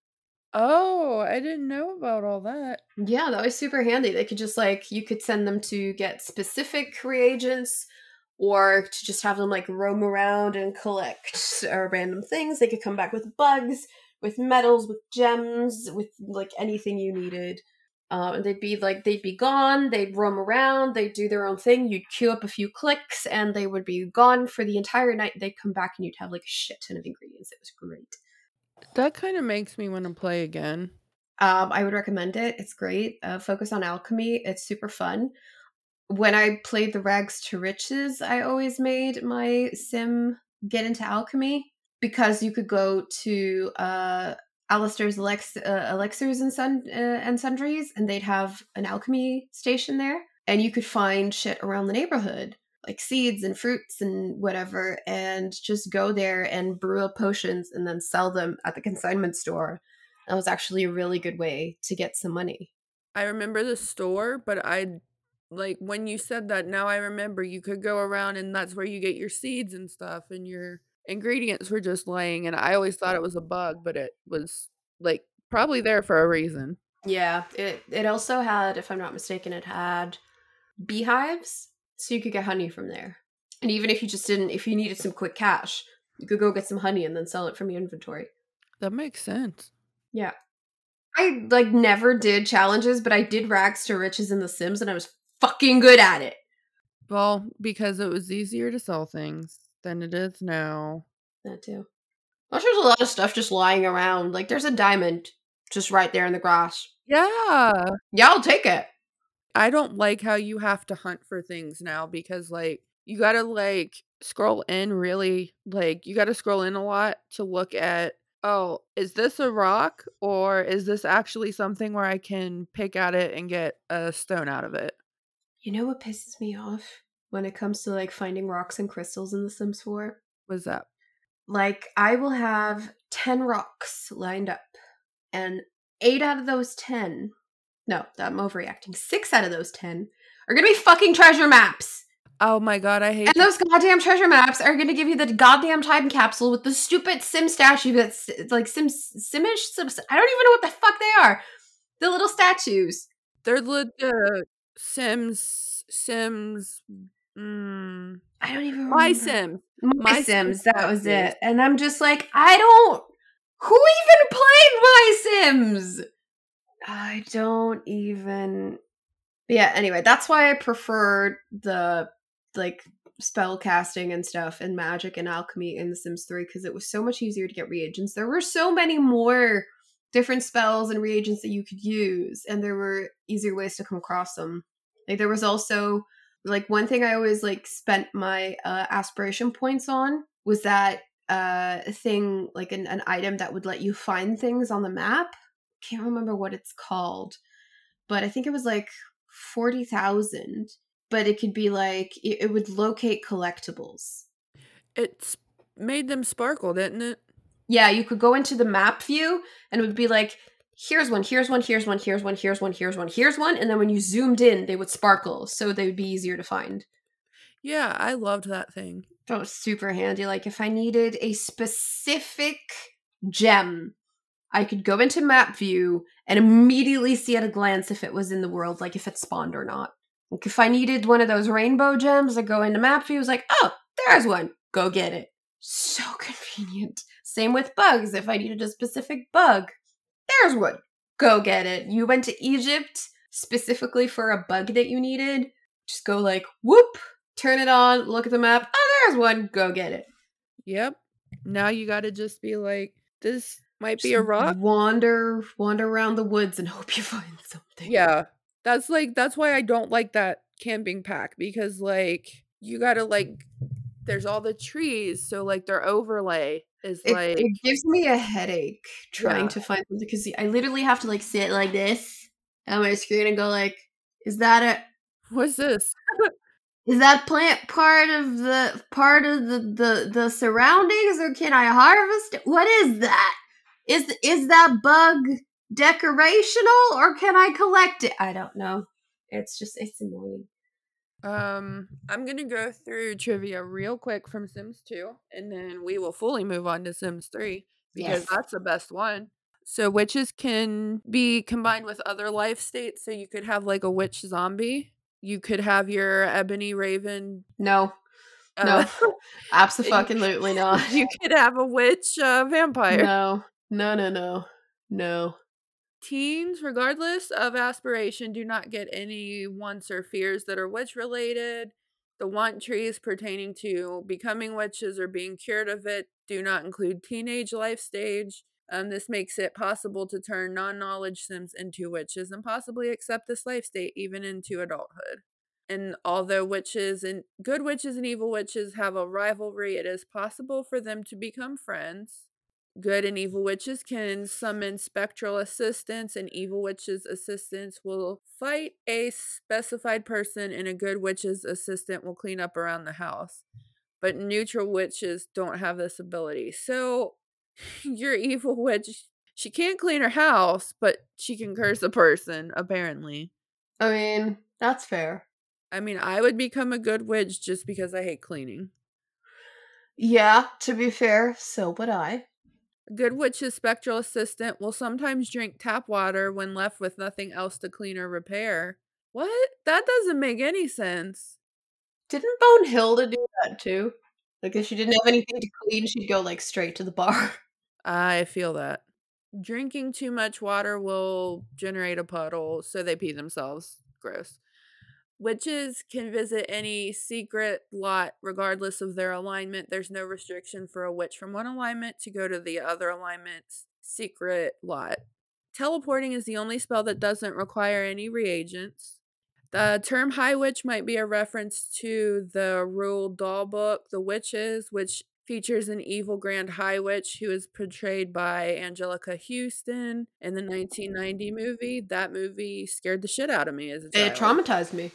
Oh, I didn't know about all that. Yeah, that was super handy. They could just like you could send them to get specific reagents or to just have them like roam around and collect uh, random things. They could come back with bugs, with metals, with gems, with like anything you needed. Uh, and they'd be like they'd be gone. They'd roam around. They'd do their own thing. You'd queue up a few clicks, and they would be gone for the entire night. They'd come back, and you'd have like a shit ton of ingredients. It was great. That kind of makes me want to play again. Um, I would recommend it. It's great. Uh, focus on alchemy. It's super fun. When I played the Rags to Riches, I always made my sim get into alchemy because you could go to uh, Alistair's Alex- uh, elixirs and sun uh, and sundries, and they'd have an alchemy station there, and you could find shit around the neighborhood like seeds and fruits and whatever, and just go there and brew up potions and then sell them at the consignment store that was actually a really good way to get some money. I remember the store, but I like when you said that. Now I remember you could go around and that's where you get your seeds and stuff, and your ingredients were just laying. And I always thought it was a bug, but it was like probably there for a reason. Yeah, it it also had, if I'm not mistaken, it had beehives, so you could get honey from there. And even if you just didn't, if you needed some quick cash, you could go get some honey and then sell it from your inventory. That makes sense. Yeah. I like never did challenges, but I did rags to riches in The Sims and I was fucking good at it. Well, because it was easier to sell things than it is now. That too. Well, there's a lot of stuff just lying around. Like there's a diamond just right there in the grass. Yeah. Yeah, I'll take it. I don't like how you have to hunt for things now because like you got to like scroll in really like you got to scroll in a lot to look at oh, is this a rock or is this actually something where I can pick at it and get a stone out of it? You know what pisses me off when it comes to like finding rocks and crystals in The Sims 4? What's that? Like, I will have 10 rocks lined up, and eight out of those 10, no, I'm overreacting, six out of those 10 are gonna be fucking treasure maps. Oh my god, I hate And those goddamn treasure maps are to give you the goddamn time capsule with the stupid Sim statue that's like Sim Simish. Sim, I don't even know what the fuck they are. The little statues. They're the Sims Sims. Mm, I don't even my. Sims. My, My Sims. Sims That was it. And I'm just like, I don't. Who even played My Sims? I don't even. But yeah. Anyway, that's why I prefer the like spell casting and stuff and magic and alchemy in The Sims 3 because it was so much easier to get reagents. There were so many more different spells and reagents that you could use, and there were easier ways to come across them. Like there was also like one thing I always like spent my uh, aspiration points on was that uh thing like an, an item that would let you find things on the map. Can't remember what it's called, but I think it was like forty thousand. But it could be like it, it would locate collectibles. It's made them sparkle, didn't it? Yeah, you could go into the map view and it would be like, here's one, here's one, here's one, here's one, here's one, here's one, here's one. And then when you zoomed in, they would sparkle. So they would be easier to find. Yeah, I loved that thing. That was super handy. Like if I needed a specific gem, I could go into map view and immediately see at a glance if it was in the world, like if it spawned or not. Like if I needed one of those rainbow gems, I go into map view, it's like, oh, there's one. Go get it. So convenient. Same with bugs. If I needed a specific bug, there's one. Go get it. You went to Egypt specifically for a bug that you needed. Just go like whoop, turn it on, look at the map. Oh, there's one. Go get it. Yep. Now you got to just be like, this might be a rock. Wander, wander around the woods and hope you find something. Yeah. That's like that's why I don't like that camping pack because like you got to like there's all the trees so like their overlay is It, like it gives me a headache trying Yeah. to find something because I literally have to like sit like this on my screen and go like, is that a what's this? is that plant part of the part of the the the surroundings or can i harvest it? What is that? Is is that bug decorational or can i collect it? I don't know. It's just it's annoying Um I'm going to go through trivia real quick from Sims 2 and then we will fully move on to Sims 3 because Yes. that's the best one. So witches can be combined with other life states so you could have like a witch zombie. You could have your ebony raven no uh, no absolutely not you could have a witch uh, vampire. no no no no no Teens, regardless of aspiration, do not get any wants or fears that are witch related. The want trees pertaining to becoming witches or being cured of it do not include teenage life stage. Um, this makes it possible to turn non knowledge Sims into witches and possibly accept this life state even into adulthood. And although witches and good witches and evil witches have a rivalry, it is possible for them to become friends. Good and evil witches can summon spectral assistants, and evil witches' assistants will fight a specified person, and a good witch's assistant will clean up around the house. But neutral witches don't have this ability. So, your evil witch, she can't clean her house, but she can curse a person, apparently. i mean that's fair I mean, I would become a good witch just because I hate cleaning. yeah to be fair so would i A good witch's spectral assistant will sometimes drink tap water when left with nothing else to clean or repair. What? That doesn't make any sense. Didn't Bonehilda do that too? Like if she didn't have anything to clean, she'd go like straight to the bar. I feel that. Drinking too much water will generate a puddle, so they pee themselves. Gross. Witches can visit any secret lot regardless of their alignment. There's no restriction for a witch from one alignment to go to the other alignment's secret lot. Teleporting is the only spell that doesn't require any reagents. The term High Witch might be a reference to the Roald Dahl book, The Witches, which features an evil Grand High Witch who is portrayed by Anjelica Huston in the 1990 movie. That movie scared the shit out of me as a child. It traumatized me.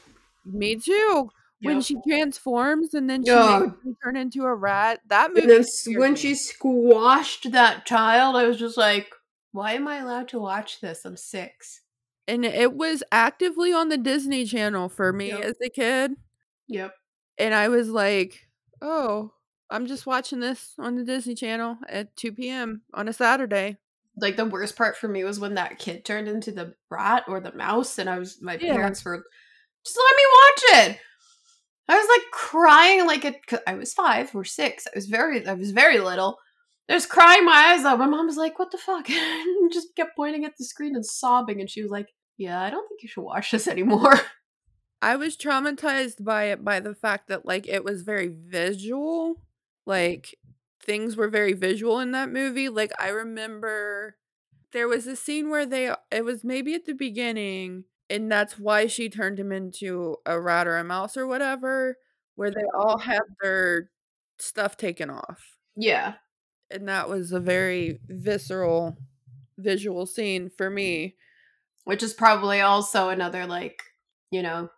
Me too. When Yep. she transforms and then she Oh. turn into a rat. That movie. And then when she squashed that child, I was just like, why am I allowed to watch this? I'm six. and it was actively on the Disney Channel for me Yep. as a kid. Yep. And I was like, "Oh, I'm just watching this on the Disney Channel at 2 p.m. on a Saturday." Like the worst part for me was when that kid turned into the rat or the mouse, and I was my Yeah. parents were just let me watch it. I was like crying like it. 'cause I was five or six. I was very, I was very little. I was crying my eyes out. My mom was like, "What the fuck?" and just kept pointing at the screen and sobbing. And she was like, "Yeah, I don't think you should watch this anymore." I was traumatized by it by the fact that like it was very visual. Like things were very visual in that movie. Like I remember there was a scene where they it was maybe at the beginning and that's why she turned him into a rat or a mouse or whatever where they all mm-hmm. have their stuff taken off. yeah, And that was a very visceral visual scene for me. which is probably also another like, you know,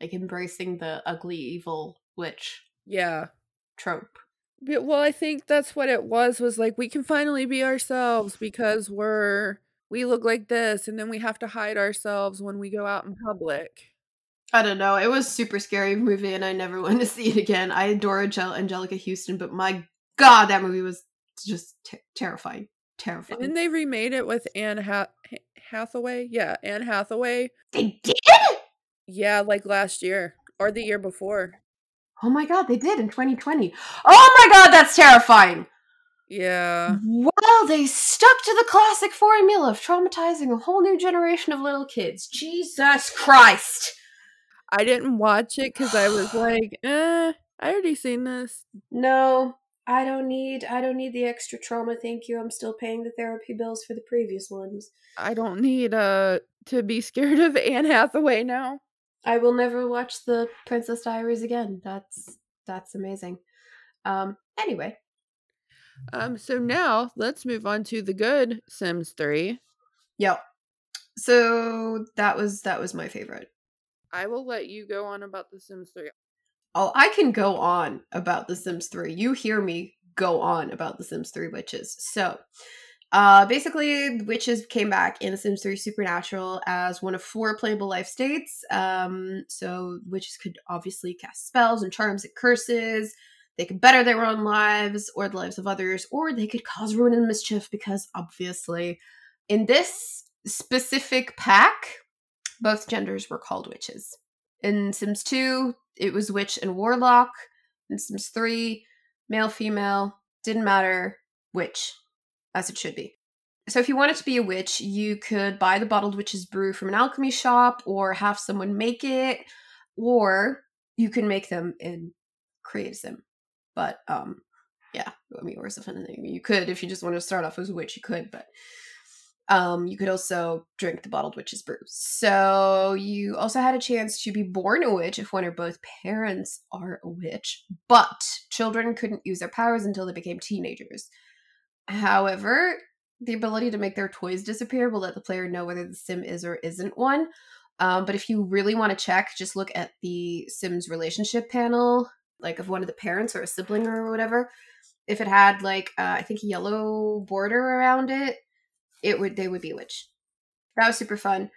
like embracing the ugly evil witch Yeah. trope. But, well, I think that's what it was was like we can finally be ourselves because we're we look like this and then we have to hide ourselves when we go out in public. I don't know. It was a super scary movie, and I never want to see it again. I adore Angel- Anjelica Huston, but my god, that movie was just terrifying. Terrifying. And then they remade it with Anne Ha- Hathaway. Yeah, Anne Hathaway. they did? Yeah, like last year or the year before. Oh my god, they did in 2020. Oh my god, that's terrifying. Yeah. Well, they stuck to the classic formula of traumatizing a whole new generation of little kids. Jesus Christ. I didn't watch it cuz I was like, "Eh, I already seen this." No, I don't need I don't need the extra trauma, thank you. I'm still paying the therapy bills for the previous ones. I don't need uh to be scared of Anne Hathaway now. I will never watch the Princess Diaries again. That's that's amazing. Um anyway, Um so now let's move on to the good Sims 3. yep. So that was that was my favorite. I will let you go on about The Sims 3. Oh, I can go on about The Sims 3. You hear me go on about The Sims 3 witches. So, uh, basically, witches came back in The Sims 3 Supernatural as one of four playable life states. Um, so, witches could obviously cast spells and charms and curses. They could better their own lives or the lives of others, or they could cause ruin and mischief because, obviously, in this specific pack, both genders were called witches. In Sims 2, it was witch and warlock. In Sims 3, male, female, didn't matter, witch, as it should be. So if you wanted to be a witch, you could buy the bottled witch's brew from an alchemy shop or have someone make it, or you can make them in Create Sim. But um yeah, I mean, or something. You could if you just want to start off as a witch, you could, but um, you could also drink the bottled witch's brew. So you also had a chance to be born a witch if one or both parents are a witch, but children couldn't use their powers until they became teenagers. However, the ability to make their toys disappear will let the player know whether the sim is or isn't one. Um, but if you really want to check, just look at the Sims relationship panel, like of one of the parents or a sibling or whatever. If it had like uh, I think a yellow border around it, it would they would be a witch. That was super fun.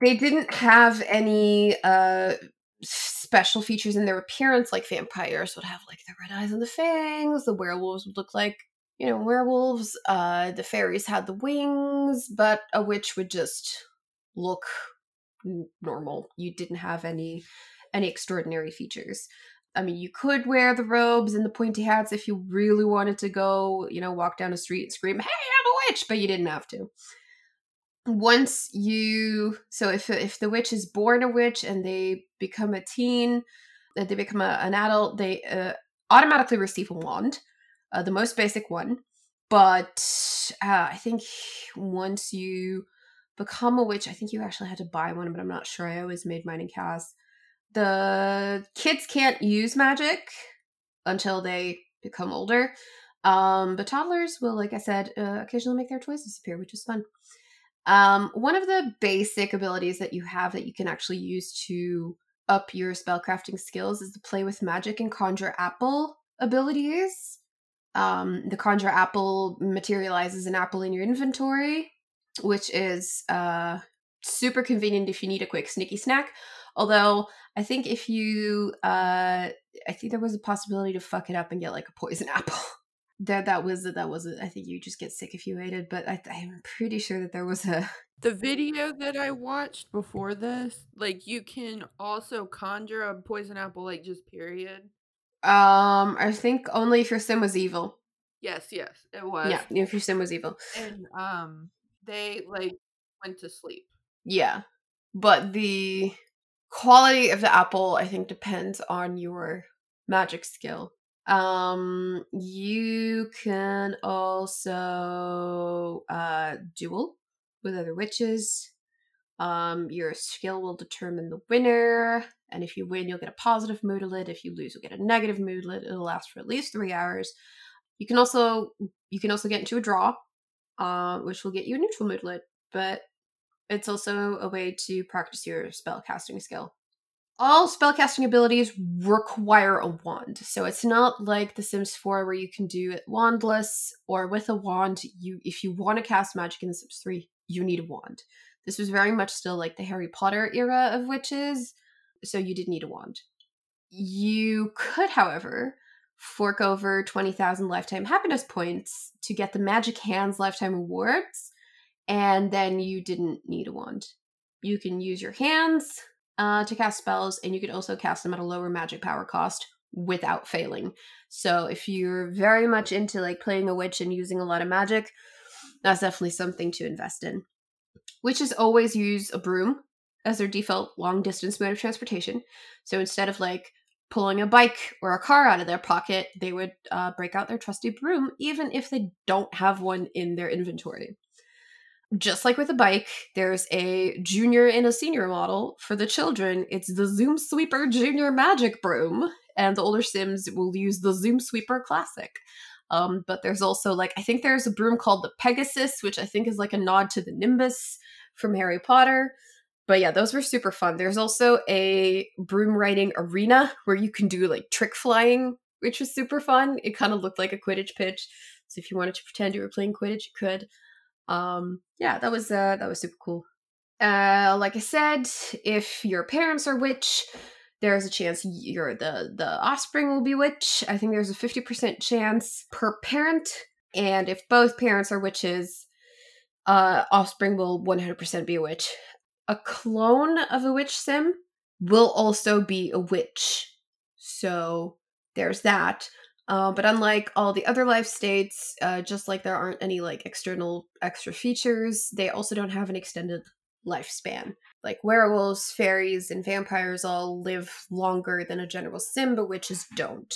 They didn't have any uh special features in their appearance like vampires would have like the red eyes and the fangs, the werewolves would look like, you know, werewolves, uh the fairies had the wings, but a witch would just look normal. You didn't have any any extraordinary features. I mean, you could wear the robes and the pointy hats if you really wanted to go, you know, walk down a street and scream, "Hey, I'm a witch!" But you didn't have to. Once you, so if if the witch is born a witch and they become a teen, that they become a, an adult, they uh, automatically receive a wand, uh, the most basic one. But uh, I think once you become a witch, I think you actually had to buy one, but I'm not sure. I always made mine in CAS the kids can't use magic until they become older. Um, but toddlers will, like I said, uh, occasionally make their toys disappear, which is fun. Um, one of the basic abilities that you have that you can actually use to up your spellcrafting skills is the play with magic and conjure apple abilities. Um, the conjure apple materializes an apple in your inventory, which is uh, super convenient if you need a quick sneaky snack. Although I think if you uh, I think there was a possibility to fuck it up and get like a poison apple. that that was that was I think you just get sick if you ate it, but I, I'm pretty sure that there was a The video that I watched before this, like you can also conjure a poison apple, like just period. um I think only if your sim was evil. Yes, yes, it was. Yeah, if your sim was evil. And um, they like went to sleep. Yeah. But the quality of the apple I think depends on your magic skill. Um you can also uh duel with other witches. Um your skill will determine the winner and if you win you'll get a positive moodlet, if you lose you'll get a negative moodlet. It'll last for at least 3 hours. You can also you can also get into a draw uh which will get you a neutral moodlet, but it's also a way to practice your spellcasting skill. All spellcasting abilities require a wand, so it's not like The Sims 4 where you can do it wandless or with a wand. You, if you want to cast magic in The Sims 3, you need a wand. This was very much still like the Harry Potter era of witches, so you did need a wand. You could, however, fork over 20,000 lifetime happiness points to get the Magic Hands lifetime rewards and then you didn't need a wand. You can use your hands uh, to cast spells, and you can also cast them at a lower magic power cost without failing. So if you're very much into like playing a witch and using a lot of magic, that's definitely something to invest in. Witches always use a broom as their default long distance mode of transportation. So instead of like pulling a bike or a car out of their pocket, they would uh, break out their trusty broom, even if they don't have one in their inventory just like with a bike, there's a junior and a senior model. For the children, it's the Zoom Sweeper Junior Magic Broom, and the older Sims will use the Zoom Sweeper Classic. Um, but there's also like I think there's a broom called the Pegasus, which I think is like a nod to the Nimbus from Harry Potter. But yeah, those were super fun. There's also a broom riding arena where you can do like trick flying, which was super fun. It kind of looked like a Quidditch pitch. So if you wanted to pretend you were playing Quidditch, you could um yeah that was uh that was super cool. Uh like i said if your parents are witch there's a chance you're the the offspring will be witch. I think there's a 50% chance per parent and if both parents are witches uh offspring will 100% be a witch. A clone of a witch sim will also be a witch. So there's that uh, but unlike all the other life states, uh, just like there aren't any like external extra features, they also don't have an extended lifespan. Like werewolves, fairies, and vampires all live longer than a general sim, but witches don't.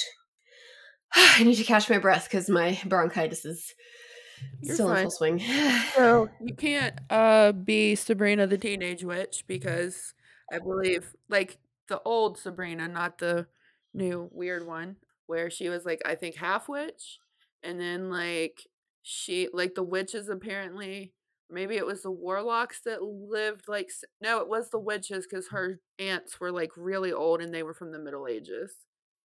I need to catch my breath because my bronchitis is You're still fine. in full swing. so you can't uh, be Sabrina the Teenage Witch because I believe, like the old Sabrina, not the new weird one where she was like I think half witch, and then like she like the witches apparently maybe it was the warlocks that lived like no it was the witches because her aunts were like really old and they were from the middle ages.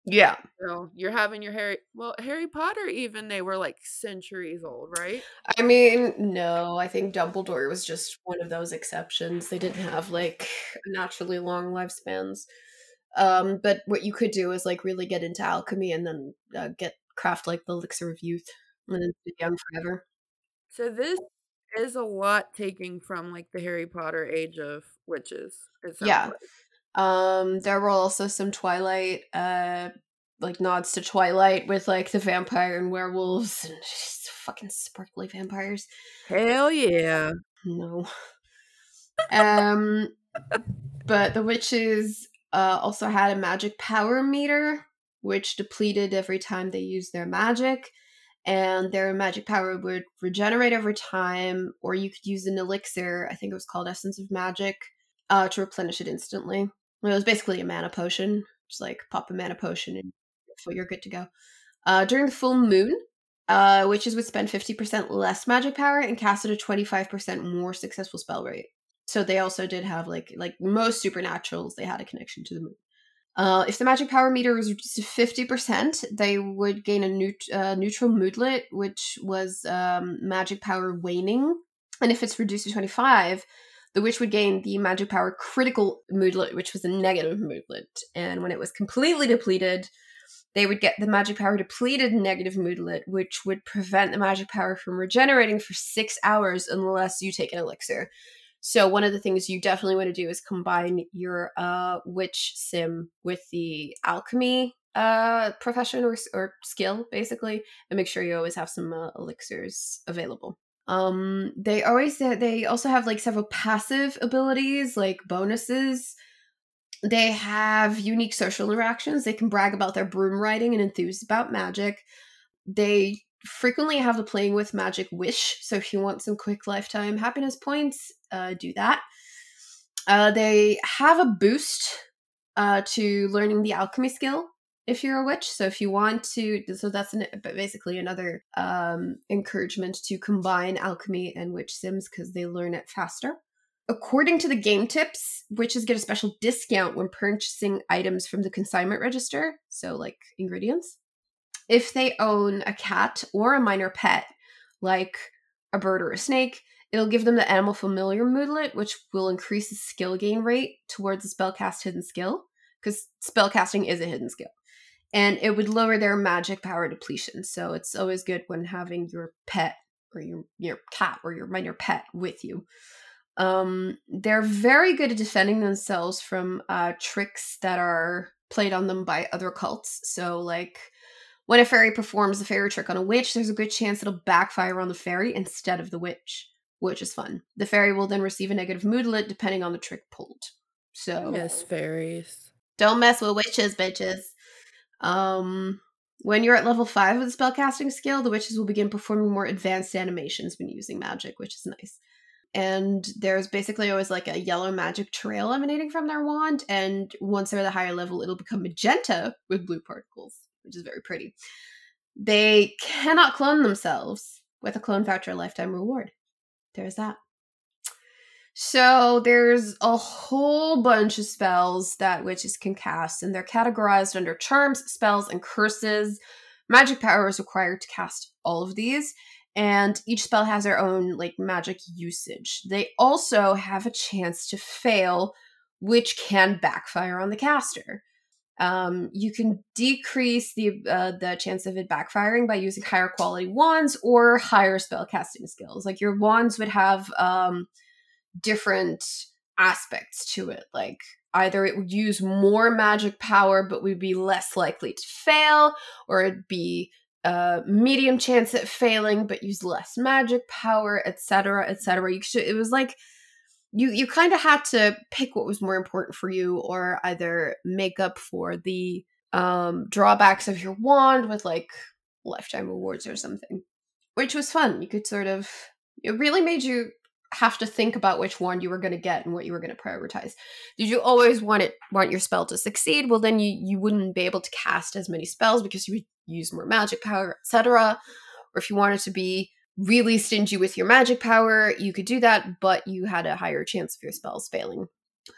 Yeah. So you're having your harry well harry potter even they were like centuries old right? I mean no i think dumbledore was just one of those exceptions. They didn't have like naturally long lifespans um, but what you could do is like really get into alchemy and then uh, get craft like the elixir of youth and then be young forever. So this is a lot taking from like the Harry Potter age of witches. yeah. Like. Um, there were also some Twilight, uh, like nods to Twilight with like the vampire and werewolves and just fucking sparkly vampires. Hell yeah. No. um, but the witches uh, also had a magic power meter, which depleted every time they used their magic. And their magic power would regenerate over time, or you could use an elixir, I think it was called Essence of Magic, uh, to replenish it instantly. It was basically a mana potion. Just like pop a mana potion and you're good to go. Uh, during the full moon, uh, witches would spend 50% less magic power and cast at a 25% more successful spell rate. So they also did have like like most supernaturals, they had a connection to the moon. Uh, if the magic power meter was reduced to fifty percent, they would gain a neut- uh, neutral moodlet, which was um, magic power waning. And if it's reduced to twenty-five, the witch would gain the magic power critical moodlet, which was a negative moodlet. And when it was completely depleted, they would get the magic power depleted negative moodlet, which would prevent the magic power from regenerating for six hours unless you take an elixir. So one of the things you definitely want to do is combine your uh, witch sim with the alchemy uh, profession or, or skill, basically, and make sure you always have some uh, elixirs available. Um, they always they also have like several passive abilities, like bonuses they have unique social interactions. They can brag about their broom riding and enthuse about magic. They frequently have the playing with magic wish. So if you want some quick lifetime happiness points, uh, do that. Uh, they have a boost uh, to learning the alchemy skill if you're a witch. So if you want to, so that's an, basically another um, encouragement to combine alchemy and witch sims because they learn it faster. According to the game tips, witches get a special discount when purchasing items from the consignment register, so like ingredients. If they own a cat or a minor pet, like a bird or a snake, it'll give them the animal familiar moodlet, which will increase the skill gain rate towards the spellcast hidden skill, because spellcasting is a hidden skill. And it would lower their magic power depletion. So it's always good when having your pet or your your cat or your minor pet with you. Um, they're very good at defending themselves from uh, tricks that are played on them by other cults. So, like when a fairy performs a fairy trick on a witch, there's a good chance it'll backfire on the fairy instead of the witch, which is fun. The fairy will then receive a negative moodlet depending on the trick pulled. So, yes, fairies. Don't mess with witches, bitches. Um, when you're at level 5 of the spellcasting skill, the witches will begin performing more advanced animations when using magic, which is nice and there's basically always like a yellow magic trail emanating from their wand and once they're at a higher level it'll become magenta with blue particles which is very pretty they cannot clone themselves with a clone voucher lifetime reward there's that so there's a whole bunch of spells that witches can cast and they're categorized under charms spells and curses magic power is required to cast all of these and each spell has their own like magic usage. They also have a chance to fail, which can backfire on the caster. Um, you can decrease the uh, the chance of it backfiring by using higher quality wands or higher spell casting skills. Like your wands would have um, different aspects to it. Like either it would use more magic power but would be less likely to fail, or it'd be a medium chance at failing but use less magic power etc etc it was like you you kind of had to pick what was more important for you or either make up for the um drawbacks of your wand with like lifetime rewards or something which was fun you could sort of it really made you have to think about which wand you were going to get and what you were going to prioritize. Did you always want it want your spell to succeed? Well, then you you wouldn't be able to cast as many spells because you would use more magic power, etc. Or if you wanted to be really stingy with your magic power, you could do that, but you had a higher chance of your spells failing.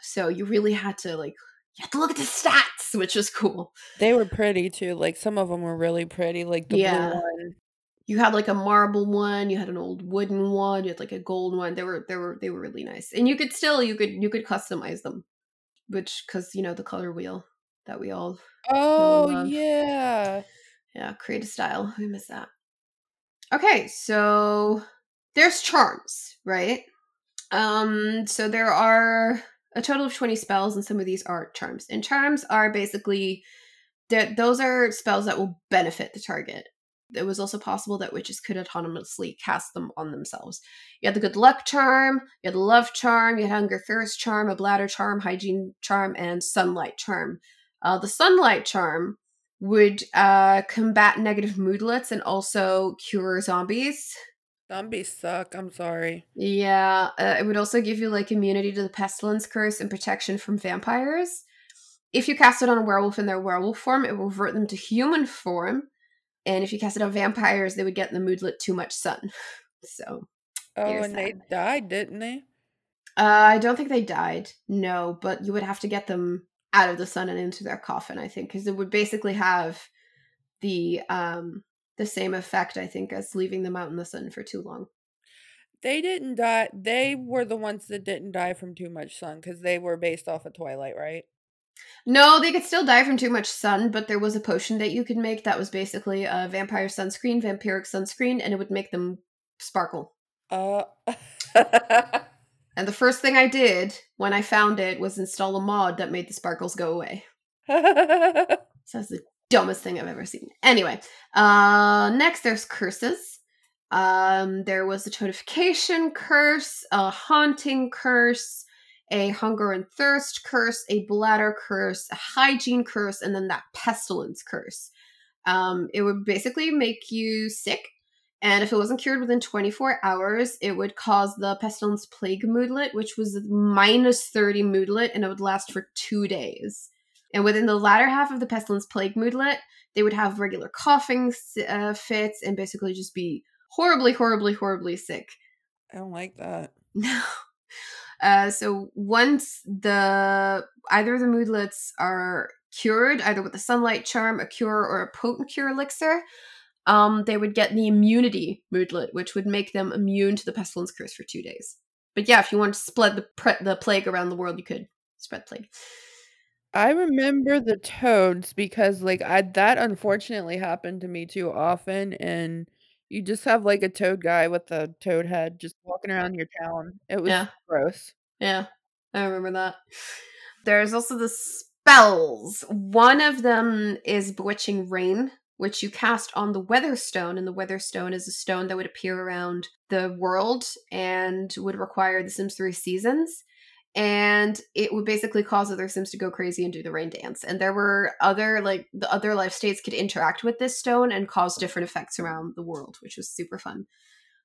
So you really had to like you had to look at the stats, which was cool. They were pretty too. Like some of them were really pretty. Like the yeah. blue one you had like a marble one you had an old wooden one you had like a gold one they were they were they were really nice and you could still you could you could customize them which because you know the color wheel that we all oh yeah yeah create a style we miss that okay so there's charms right um so there are a total of 20 spells and some of these are charms and charms are basically that those are spells that will benefit the target it was also possible that witches could autonomously cast them on themselves. You had the good luck charm, you had the love charm, you had hunger thirst charm, a bladder charm, hygiene charm, and sunlight charm. Uh, the sunlight charm would uh, combat negative moodlets and also cure zombies. Zombies suck. I'm sorry. Yeah, uh, it would also give you like immunity to the pestilence curse and protection from vampires. If you cast it on a werewolf in their werewolf form, it will revert them to human form and if you cast it on vampires, they would get in the moodlet too much sun. So. Oh, and that. they died, didn't they? Uh, I don't think they died. No, but you would have to get them out of the sun and into their coffin. I think because it would basically have the um the same effect. I think as leaving them out in the sun for too long. They didn't die. They were the ones that didn't die from too much sun because they were based off of Twilight, right? No, they could still die from too much sun, but there was a potion that you could make that was basically a vampire sunscreen, vampiric sunscreen, and it would make them sparkle. Uh. And the first thing I did when I found it was install a mod that made the sparkles go away. So that's the dumbest thing I've ever seen. Anyway, uh next there's curses. Um there was a toadification curse, a haunting curse, a hunger and thirst curse, a bladder curse, a hygiene curse, and then that pestilence curse. Um, it would basically make you sick, and if it wasn't cured within 24 hours, it would cause the pestilence plague moodlet, which was minus 30 moodlet, and it would last for two days. And within the latter half of the pestilence plague moodlet, they would have regular coughing uh, fits and basically just be horribly, horribly, horribly sick. I don't like that. No. Uh, so once the either the moodlets are cured, either with a sunlight charm, a cure, or a potent cure elixir, um, they would get the immunity moodlet, which would make them immune to the pestilence curse for two days. But yeah, if you want to spread the pre- the plague around the world, you could spread plague. I remember the toads because like I that unfortunately happened to me too often and you just have like a toad guy with a toad head just walking around your town. It was Yeah. gross. Yeah, I remember that. There's also the spells. One of them is Bewitching Rain, which you cast on the Weatherstone, and the Weatherstone is a stone that would appear around the world and would require the Sims 3 seasons. And it would basically cause other Sims to go crazy and do the rain dance. And there were other, like, the other life states could interact with this stone and cause different effects around the world, which was super fun.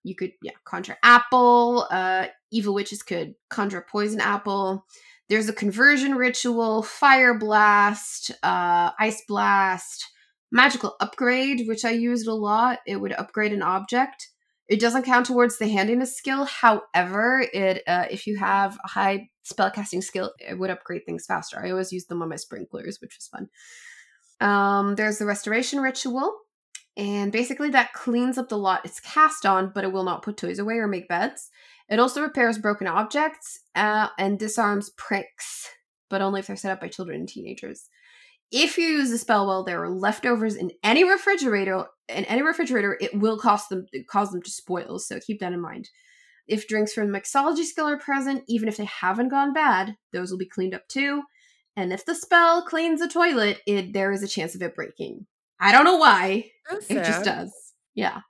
You could, yeah, conjure apple. Uh, evil witches could conjure poison apple. There's a conversion ritual, fire blast, uh, ice blast, magical upgrade, which I used a lot. It would upgrade an object. It doesn't count towards the handiness skill. However, it uh, if you have a high spellcasting skill, it would upgrade things faster. I always used them on my sprinklers, which was fun. Um, there's the restoration ritual, and basically that cleans up the lot it's cast on, but it will not put toys away or make beds. It also repairs broken objects uh, and disarms pranks, but only if they're set up by children and teenagers. If you use the spell while there are leftovers in any refrigerator, in any refrigerator, it will cost them cause them to spoil. So keep that in mind. If drinks from the mixology skill are present, even if they haven't gone bad, those will be cleaned up too. And if the spell cleans a toilet, it there is a chance of it breaking. I don't know why. That's It just does. Yeah.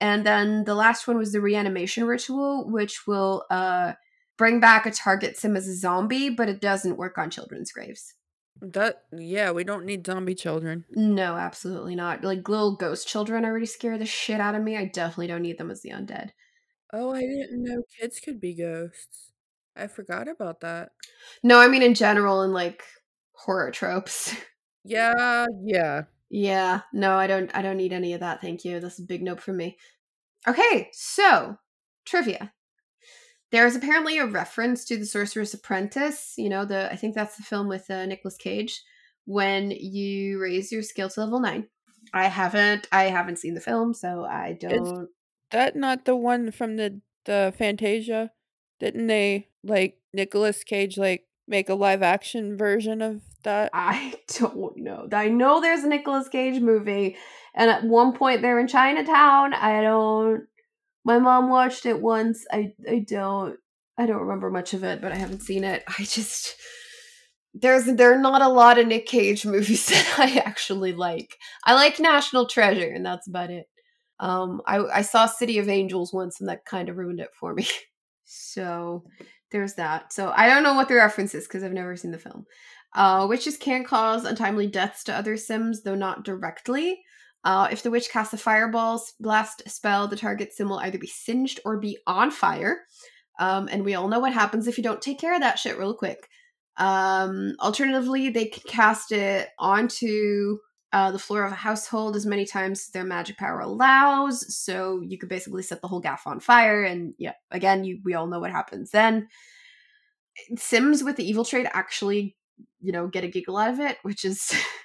And then the last one was the reanimation ritual, which will uh bring back a target sim as a zombie, but it doesn't work on children's graves. That yeah, we don't need zombie children. No, absolutely not. Like little ghost children already scare the shit out of me. I definitely don't need them as the undead. Oh, I didn't know kids could be ghosts. I forgot about that. No, I mean in general in like horror tropes. Yeah, yeah. yeah, no, I don't I don't need any of that, thank you. That's a big nope for me. Okay, so trivia. There's apparently a reference to the Sorcerer's Apprentice. You know, the I think that's the film with uh, Nicolas Cage. When you raise your skill to level nine, I haven't I haven't seen the film, so I don't. That not the one from the the Fantasia? Didn't they like Nicolas Cage like make a live action version of that? I don't know. I know there's a Nicolas Cage movie, and at one point they're in Chinatown. I don't. My mom watched it once. I I don't. I don't remember much of it, but I haven't seen it. I just there's there are not a lot of Nick Cage movies that I actually like. I like National Treasure, and that's about it. Um, I I saw City of Angels once, and that kind of ruined it for me. so there's that. So I don't know what the reference is because I've never seen the film. Uh, witches can cause untimely deaths to other Sims, though not directly. Uh, if the witch casts a fireball blast spell, the target sim will either be singed or be on fire. Um, and we all know what happens if you don't take care of that shit real quick. Um, alternatively, they can cast it onto uh, the floor of a household as many times as their magic power allows. So you could basically set the whole gaff on fire, and yeah, again, you we all know what happens then. Sims with the evil trait actually, you know, get a giggle out of it, which is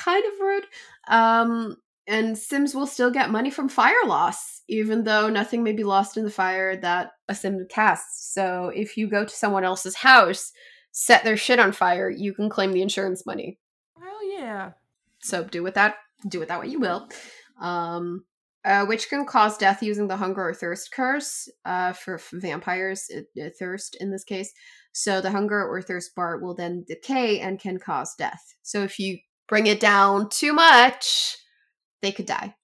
kind of rude. Um, and Sims will still get money from fire loss, even though nothing may be lost in the fire that a Sim casts. So if you go to someone else's house set their shit on fire, you can claim the insurance money. Hell yeah. So do with that do with that what you will. Um uh, which can cause death using the hunger or thirst curse uh, for, for vampires, it, it thirst in this case. So the hunger or thirst bar will then decay and can cause death. So if you bring it down too much, they could die.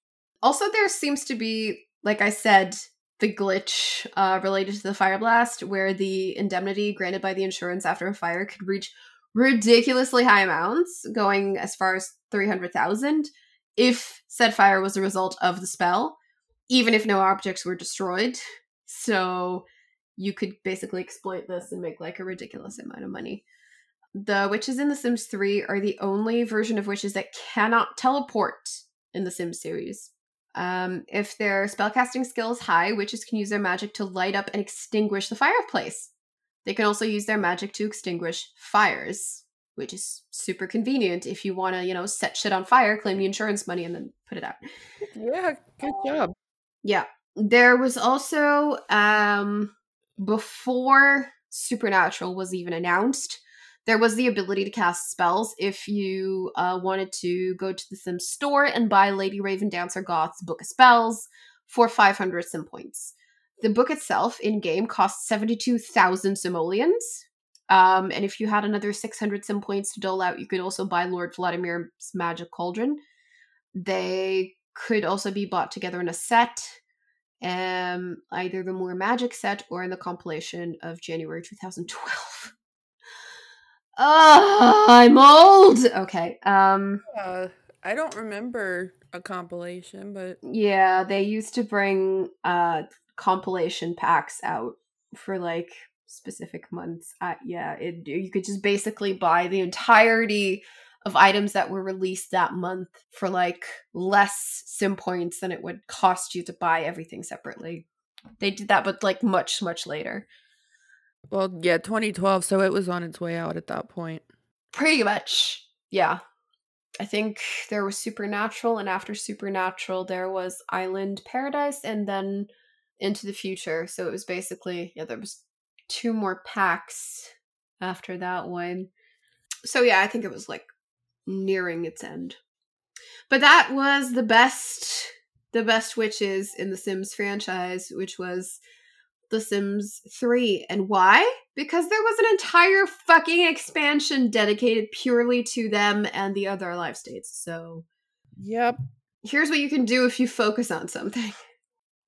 Also, there seems to be, like I said, the glitch uh, related to the fire blast, where the indemnity granted by the insurance after a fire could reach ridiculously high amounts, going as far as 300,000 if said fire was a result of the spell, even if no objects were destroyed. So you could basically exploit this and make like a ridiculous amount of money. The witches in The Sims 3 are the only version of witches that cannot teleport in the Sims series. Um, if their spellcasting skill is high, witches can use their magic to light up and extinguish the fireplace. They can also use their magic to extinguish fires which is super convenient if you want to, you know, set shit on fire, claim the insurance money, and then put it out. Yeah, good job. Yeah. There was also, um, before Supernatural was even announced, there was the ability to cast spells if you uh, wanted to go to the Sim store and buy Lady Raven Dancer Goth's Book of Spells for 500 Sim points. The book itself in game costs 72,000 simoleons, um, and if you had another 600 sim points to dole out, you could also buy Lord Vladimir's Magic Cauldron. They could also be bought together in a set, um, either the more magic set or in the compilation of January 2012. Oh, I'm old. Okay. Um, uh, I don't remember a compilation, but yeah, they used to bring uh compilation packs out for like specific months. Uh, yeah, it, you could just basically buy the entirety of items that were released that month for like less sim points than it would cost you to buy everything separately. They did that, but like much, much later. Well, yeah, 2012, so it was on its way out at that point. Pretty much, yeah. I think there was Supernatural, and after Supernatural, there was Island Paradise, and then Into the Future. So it was basically, yeah, there was two more packs after that one. So yeah, I think it was like nearing its end. But that was the best the best witches in the Sims franchise, which was The Sims 3. And why? Because there was an entire fucking expansion dedicated purely to them and the other life states. So Yep. Here's what you can do if you focus on something.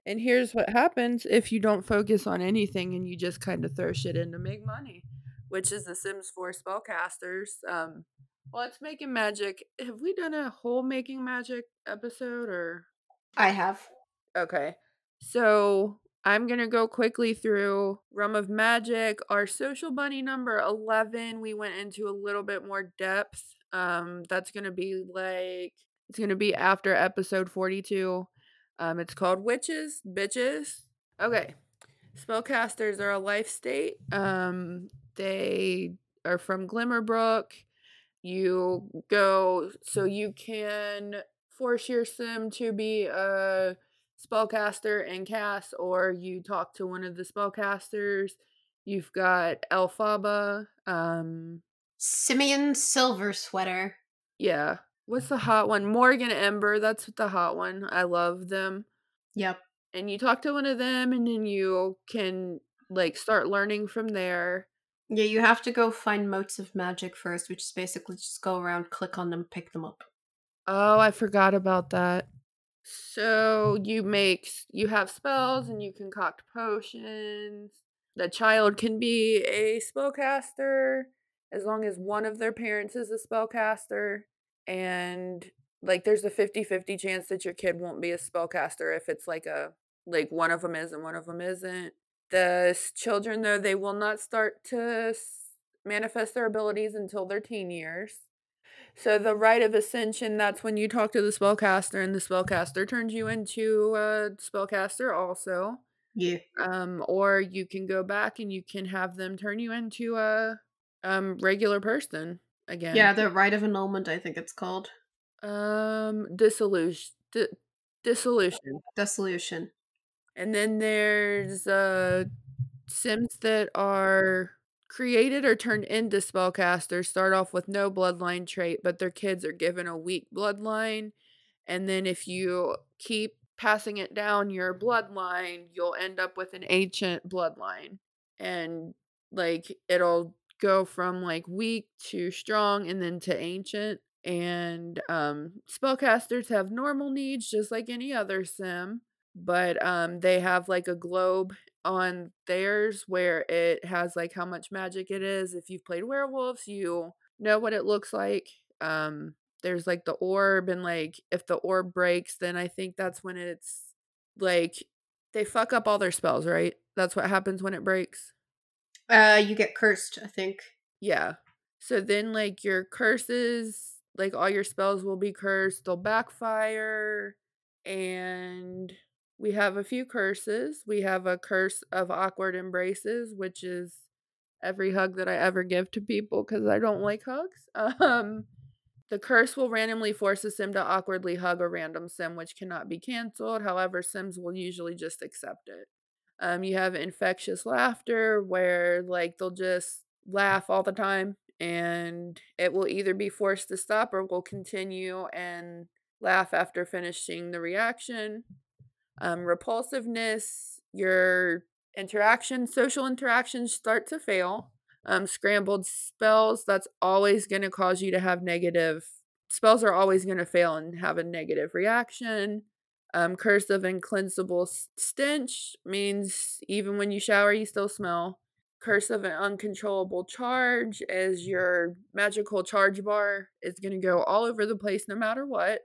And here's what happens if you don't focus on anything and you just kind of throw shit in to make money, which is the Sims 4 spellcasters. Um, well, it's making magic. Have we done a whole making magic episode or? I have. Okay. So I'm going to go quickly through Realm of Magic. Our social bunny number 11, we went into a little bit more depth. Um, that's going to be like, it's going to be after episode 42. Um, it's called Witches, Bitches. Okay. Spellcasters are a life state. Um, they are from Glimmerbrook. You go, so you can force your sim to be a spellcaster and cast, or you talk to one of the spellcasters. You've got Elphaba, um, Simeon Silversweater. Yeah, What's the hot one? Morgyn Ember. That's the hot one. I love them. Yep. And you talk to one of them, and then you can like start learning from there. Yeah, you have to go find motes of magic first, which is basically just go around, click on them, pick them up. Oh, I forgot about that. So you make you have spells and you concoct potions. The child can be a spellcaster as long as one of their parents is a spellcaster and like there's a 50-50 chance that your kid won't be a spellcaster if it's like a like one of them is and one of them isn't the children though they will not start to manifest their abilities until their teen years so the rite of ascension that's when you talk to the spellcaster and the spellcaster turns you into a spellcaster also yeah um or you can go back and you can have them turn you into a um regular person again. Yeah, the rite of annulment, I think it's called. Um, dissolution. Di- dissolution. Dissolution. And then there's uh Sims that are created or turned into spellcasters start off with no bloodline trait, but their kids are given a weak bloodline. And then if you keep passing it down your bloodline, you'll end up with an ancient bloodline. And like it'll go from like weak to strong and then to ancient. And um spellcasters have normal needs just like any other sim, but um they have like a globe on theirs where it has like how much magic it is. If you've played werewolves, you know what it looks like. Um there's like the orb and like if the orb breaks, then I think that's when it's like they fuck up all their spells, right? That's what happens when it breaks. Uh you get cursed, I think. Yeah. So then like your curses, like all your spells will be cursed, they'll backfire and we have a few curses. We have a curse of awkward embraces, which is every hug that I ever give to people because I don't like hugs. Um, the curse will randomly force a sim to awkwardly hug a random sim, which cannot be canceled. However, sims will usually just accept it. Um, you have infectious laughter, where like they'll just laugh all the time, and it will either be forced to stop or will continue and laugh after finishing the reaction um, repulsiveness, your interactions, social interactions start to fail. Um, scrambled spells, that's always going to cause you to have negative spells, are always going to fail and have a negative reaction. Um, curse of incleansable stench means even when you shower, you still smell. Curse of an uncontrollable charge is your magical charge bar is going to go all over the place no matter what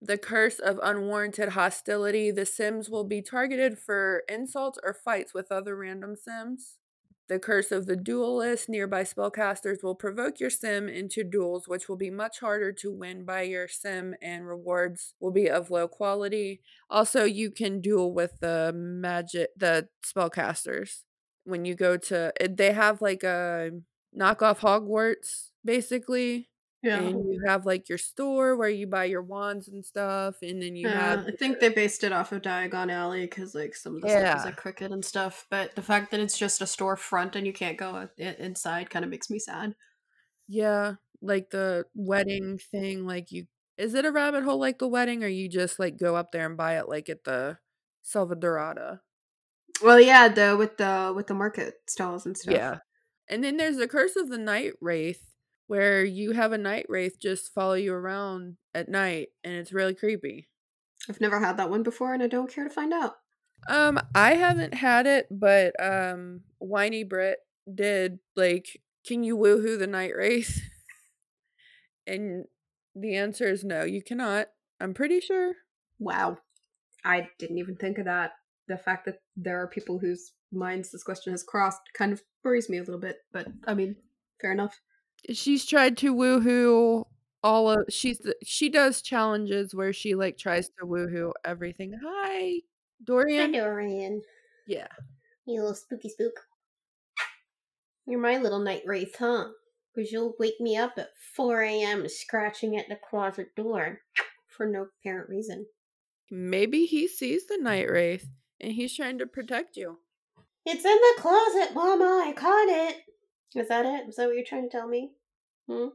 the curse of unwarranted hostility. The Sims will be targeted for insults or fights with other random Sims. The curse of the duelist. Nearby spellcasters will provoke your sim into duels, which will be much harder to win by your sim, and rewards will be of low quality. Also, you can duel with the magic, the spellcasters. When you go to, eh, they have like a knockoff Hogwarts, basically yeah. And you have like your store where you buy your wands and stuff, and then you yeah, have. I think they based it off of Diagon Alley because like some of the yeah. stuff is like crooked and stuff. But the fact that it's just a storefront and you can't go inside kind of makes me sad. Yeah, like the wedding thing. Like you, is it a rabbit hole like the wedding, or you just like go up there and buy it like at the Selvadorada? Well, yeah, the with the with the market stalls and stuff. Yeah, and then there's the Curse of the Night Wraith where you have a night wraith just follow you around at night and it's really creepy. I've never had that one before and I don't care to find out. Um I haven't had it, but um Whiny Brit did like can you woohoo the night wraith? and the answer is no, you cannot. I'm pretty sure. Wow. I didn't even think of that. The fact that there are people whose minds this question has crossed kind of worries me a little bit, but I mean, fair enough she's tried to woohoo all of she's she does challenges where she like tries to woohoo everything. Hi, Dorian. Hi, Dorian. Yeah. You little spooky spook. You're my little night wraith, huh? Because you'll wake me up at 4 a.m. scratching at the closet door for no apparent reason. Maybe he sees the night wraith and he's trying to protect you. It's in the closet, Mama. I caught it. Is that it? Is that what you're trying to tell me? Hmm?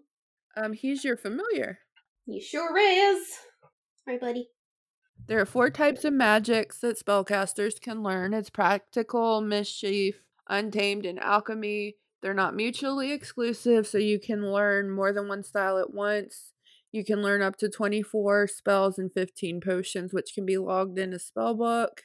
Um, he's your familiar. He sure is. Hi, buddy. There are four types of magics that spellcasters can learn. It's practical, mischief, untamed, and alchemy. They're not mutually exclusive, so you can learn more than one style at once. You can learn up to 24 spells and 15 potions, which can be logged in a spellbook.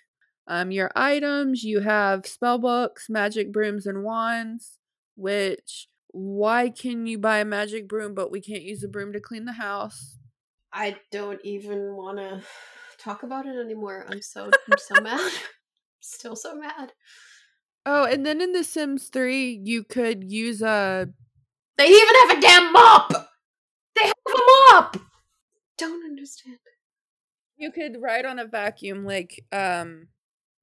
Um, your items, you have spellbooks, magic brooms, and wands which why can you buy a magic broom but we can't use a broom to clean the house? I don't even want to talk about it anymore. I'm so I'm so mad. Still so mad. Oh, and then in The Sims 3, you could use a They even have a damn mop. They have a mop. Don't understand. You could ride on a vacuum like um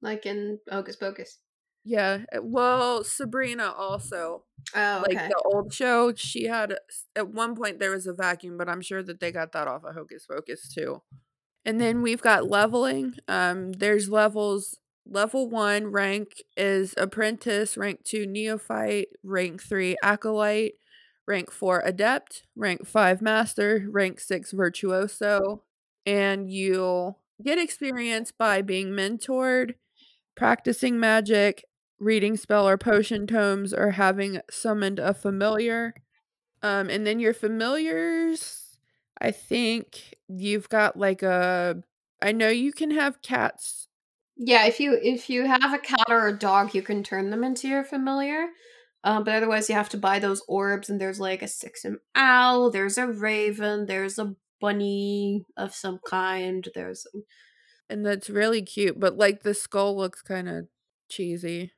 like in Hocus Pocus. Yeah. Eh, well, Sabrina also. Oh, okay. Like the old show, she had at one point there was a vacuum, but I'm sure that they got that off of Hocus Pocus too. And then we've got leveling. Um, there's levels level one rank is apprentice, rank two neophyte, rank three acolyte, rank four adept, rank five master, rank six virtuoso, and you'll get experience by being mentored, practicing magic, reading spell or potion tomes, or having summoned a familiar. Um, and then your familiars, I think you've got like a. I know you can have cats. Yeah, if you if you have a cat or a dog, you can turn them into your familiar. Um, but otherwise, you have to buy those orbs, and there's like a six and owl, there's a raven, there's a bunny of some kind. There's and that's really cute, but like the skull looks kind of cheesy.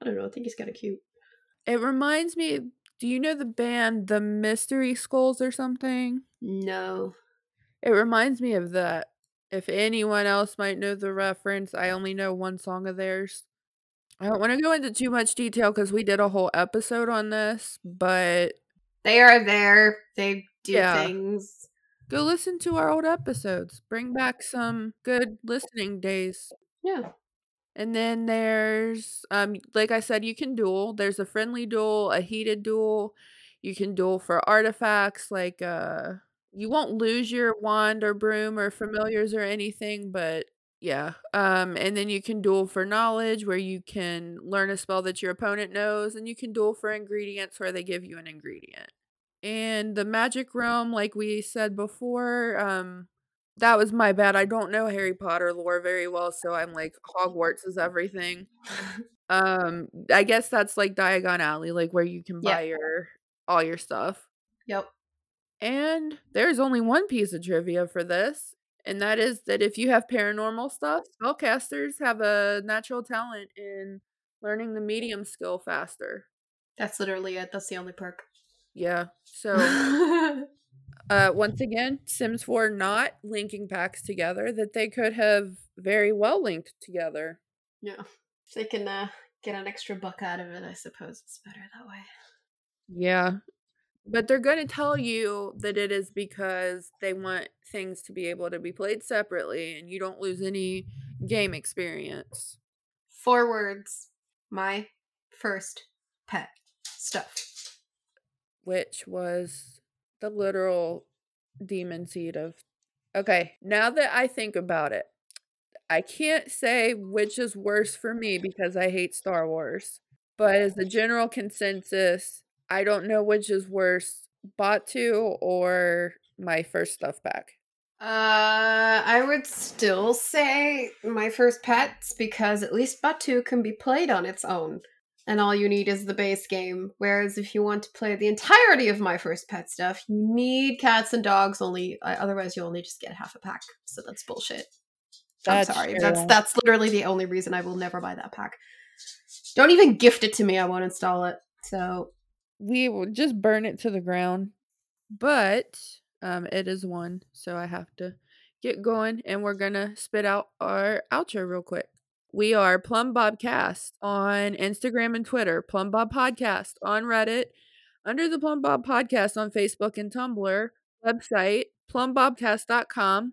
I don't know. I think he's kind of cute. It reminds me. Do you know the band The Mystery Skulls or something? No. It reminds me of that. If anyone else might know the reference, I only know one song of theirs. I don't want to go into too much detail because we did a whole episode on this, but they are there. They do yeah. things. Go listen to our old episodes. Bring back some good listening days. Yeah. And then there's um like I said you can duel. There's a friendly duel, a heated duel. You can duel for artifacts like uh you won't lose your wand or broom or familiars or anything, but yeah. Um and then you can duel for knowledge where you can learn a spell that your opponent knows and you can duel for ingredients where they give you an ingredient. And the magic realm like we said before, um that was my bad. I don't know Harry Potter lore very well, so I'm like Hogwarts is everything. um, I guess that's like Diagon Alley, like where you can buy yep. your all your stuff. Yep. And there's only one piece of trivia for this, and that is that if you have paranormal stuff, spellcasters have a natural talent in learning the medium skill faster. That's literally it. That's the only perk. Yeah. So Uh, once again, Sims 4 not linking packs together that they could have very well linked together. Yeah. If they can uh, get an extra buck out of it, I suppose it's better that way. Yeah. But they're going to tell you that it is because they want things to be able to be played separately and you don't lose any game experience. Four words. My first pet stuff. Which was the literal demon seed of okay now that i think about it i can't say which is worse for me because i hate star wars but as the general consensus i don't know which is worse Batuu or my first stuff pack. Uh i would still say my first pets because at least Batuu can be played on its own and all you need is the base game. Whereas if you want to play the entirety of my first pet stuff, you need cats and dogs only. Uh, otherwise, you only just get half a pack. So that's bullshit. That's I'm sorry. True. That's that's literally the only reason I will never buy that pack. Don't even gift it to me. I won't install it. So we will just burn it to the ground. But um, it is one, so I have to get going, and we're gonna spit out our outro real quick. We are Plumbobcast on Instagram and Twitter, Plumbob Podcast on Reddit, under the Plumbob Podcast on Facebook and Tumblr, website, plumbobcast.com.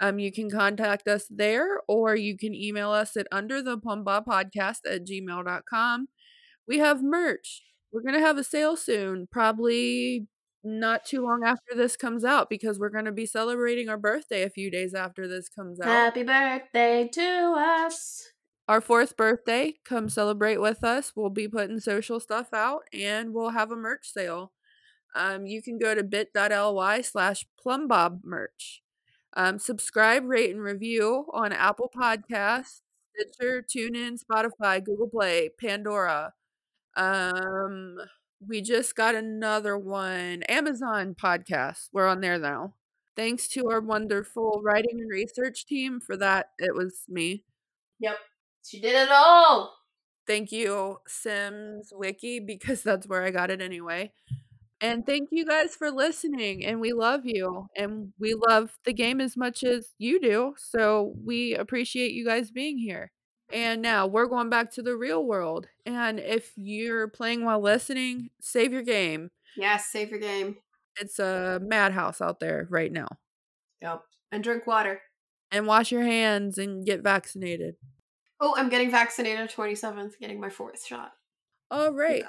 Um, you can contact us there or you can email us at under the plum bob podcast at gmail.com. We have merch. We're going to have a sale soon, probably not too long after this comes out because we're going to be celebrating our birthday a few days after this comes out. Happy birthday to us. Our fourth birthday, come celebrate with us. We'll be putting social stuff out and we'll have a merch sale. Um, you can go to bit.ly slash plumbob merch. Um, subscribe, rate, and review on Apple Podcasts, Stitcher, TuneIn, Spotify, Google Play, Pandora. Um, we just got another one. Amazon podcast. We're on there now. Thanks to our wonderful writing and research team for that. It was me. Yep. She did it all. Thank you, Sims Wiki, because that's where I got it anyway. And thank you guys for listening. And we love you. And we love the game as much as you do. So we appreciate you guys being here. And now we're going back to the real world. And if you're playing while listening, save your game. Yes, save your game. It's a madhouse out there right now. Yep. And drink water. And wash your hands and get vaccinated. Oh, I'm getting vaccinated 27th, getting my fourth shot. All right.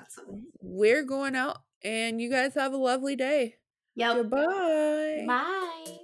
We're going out, and you guys have a lovely day. Yep. Goodbye. Bye.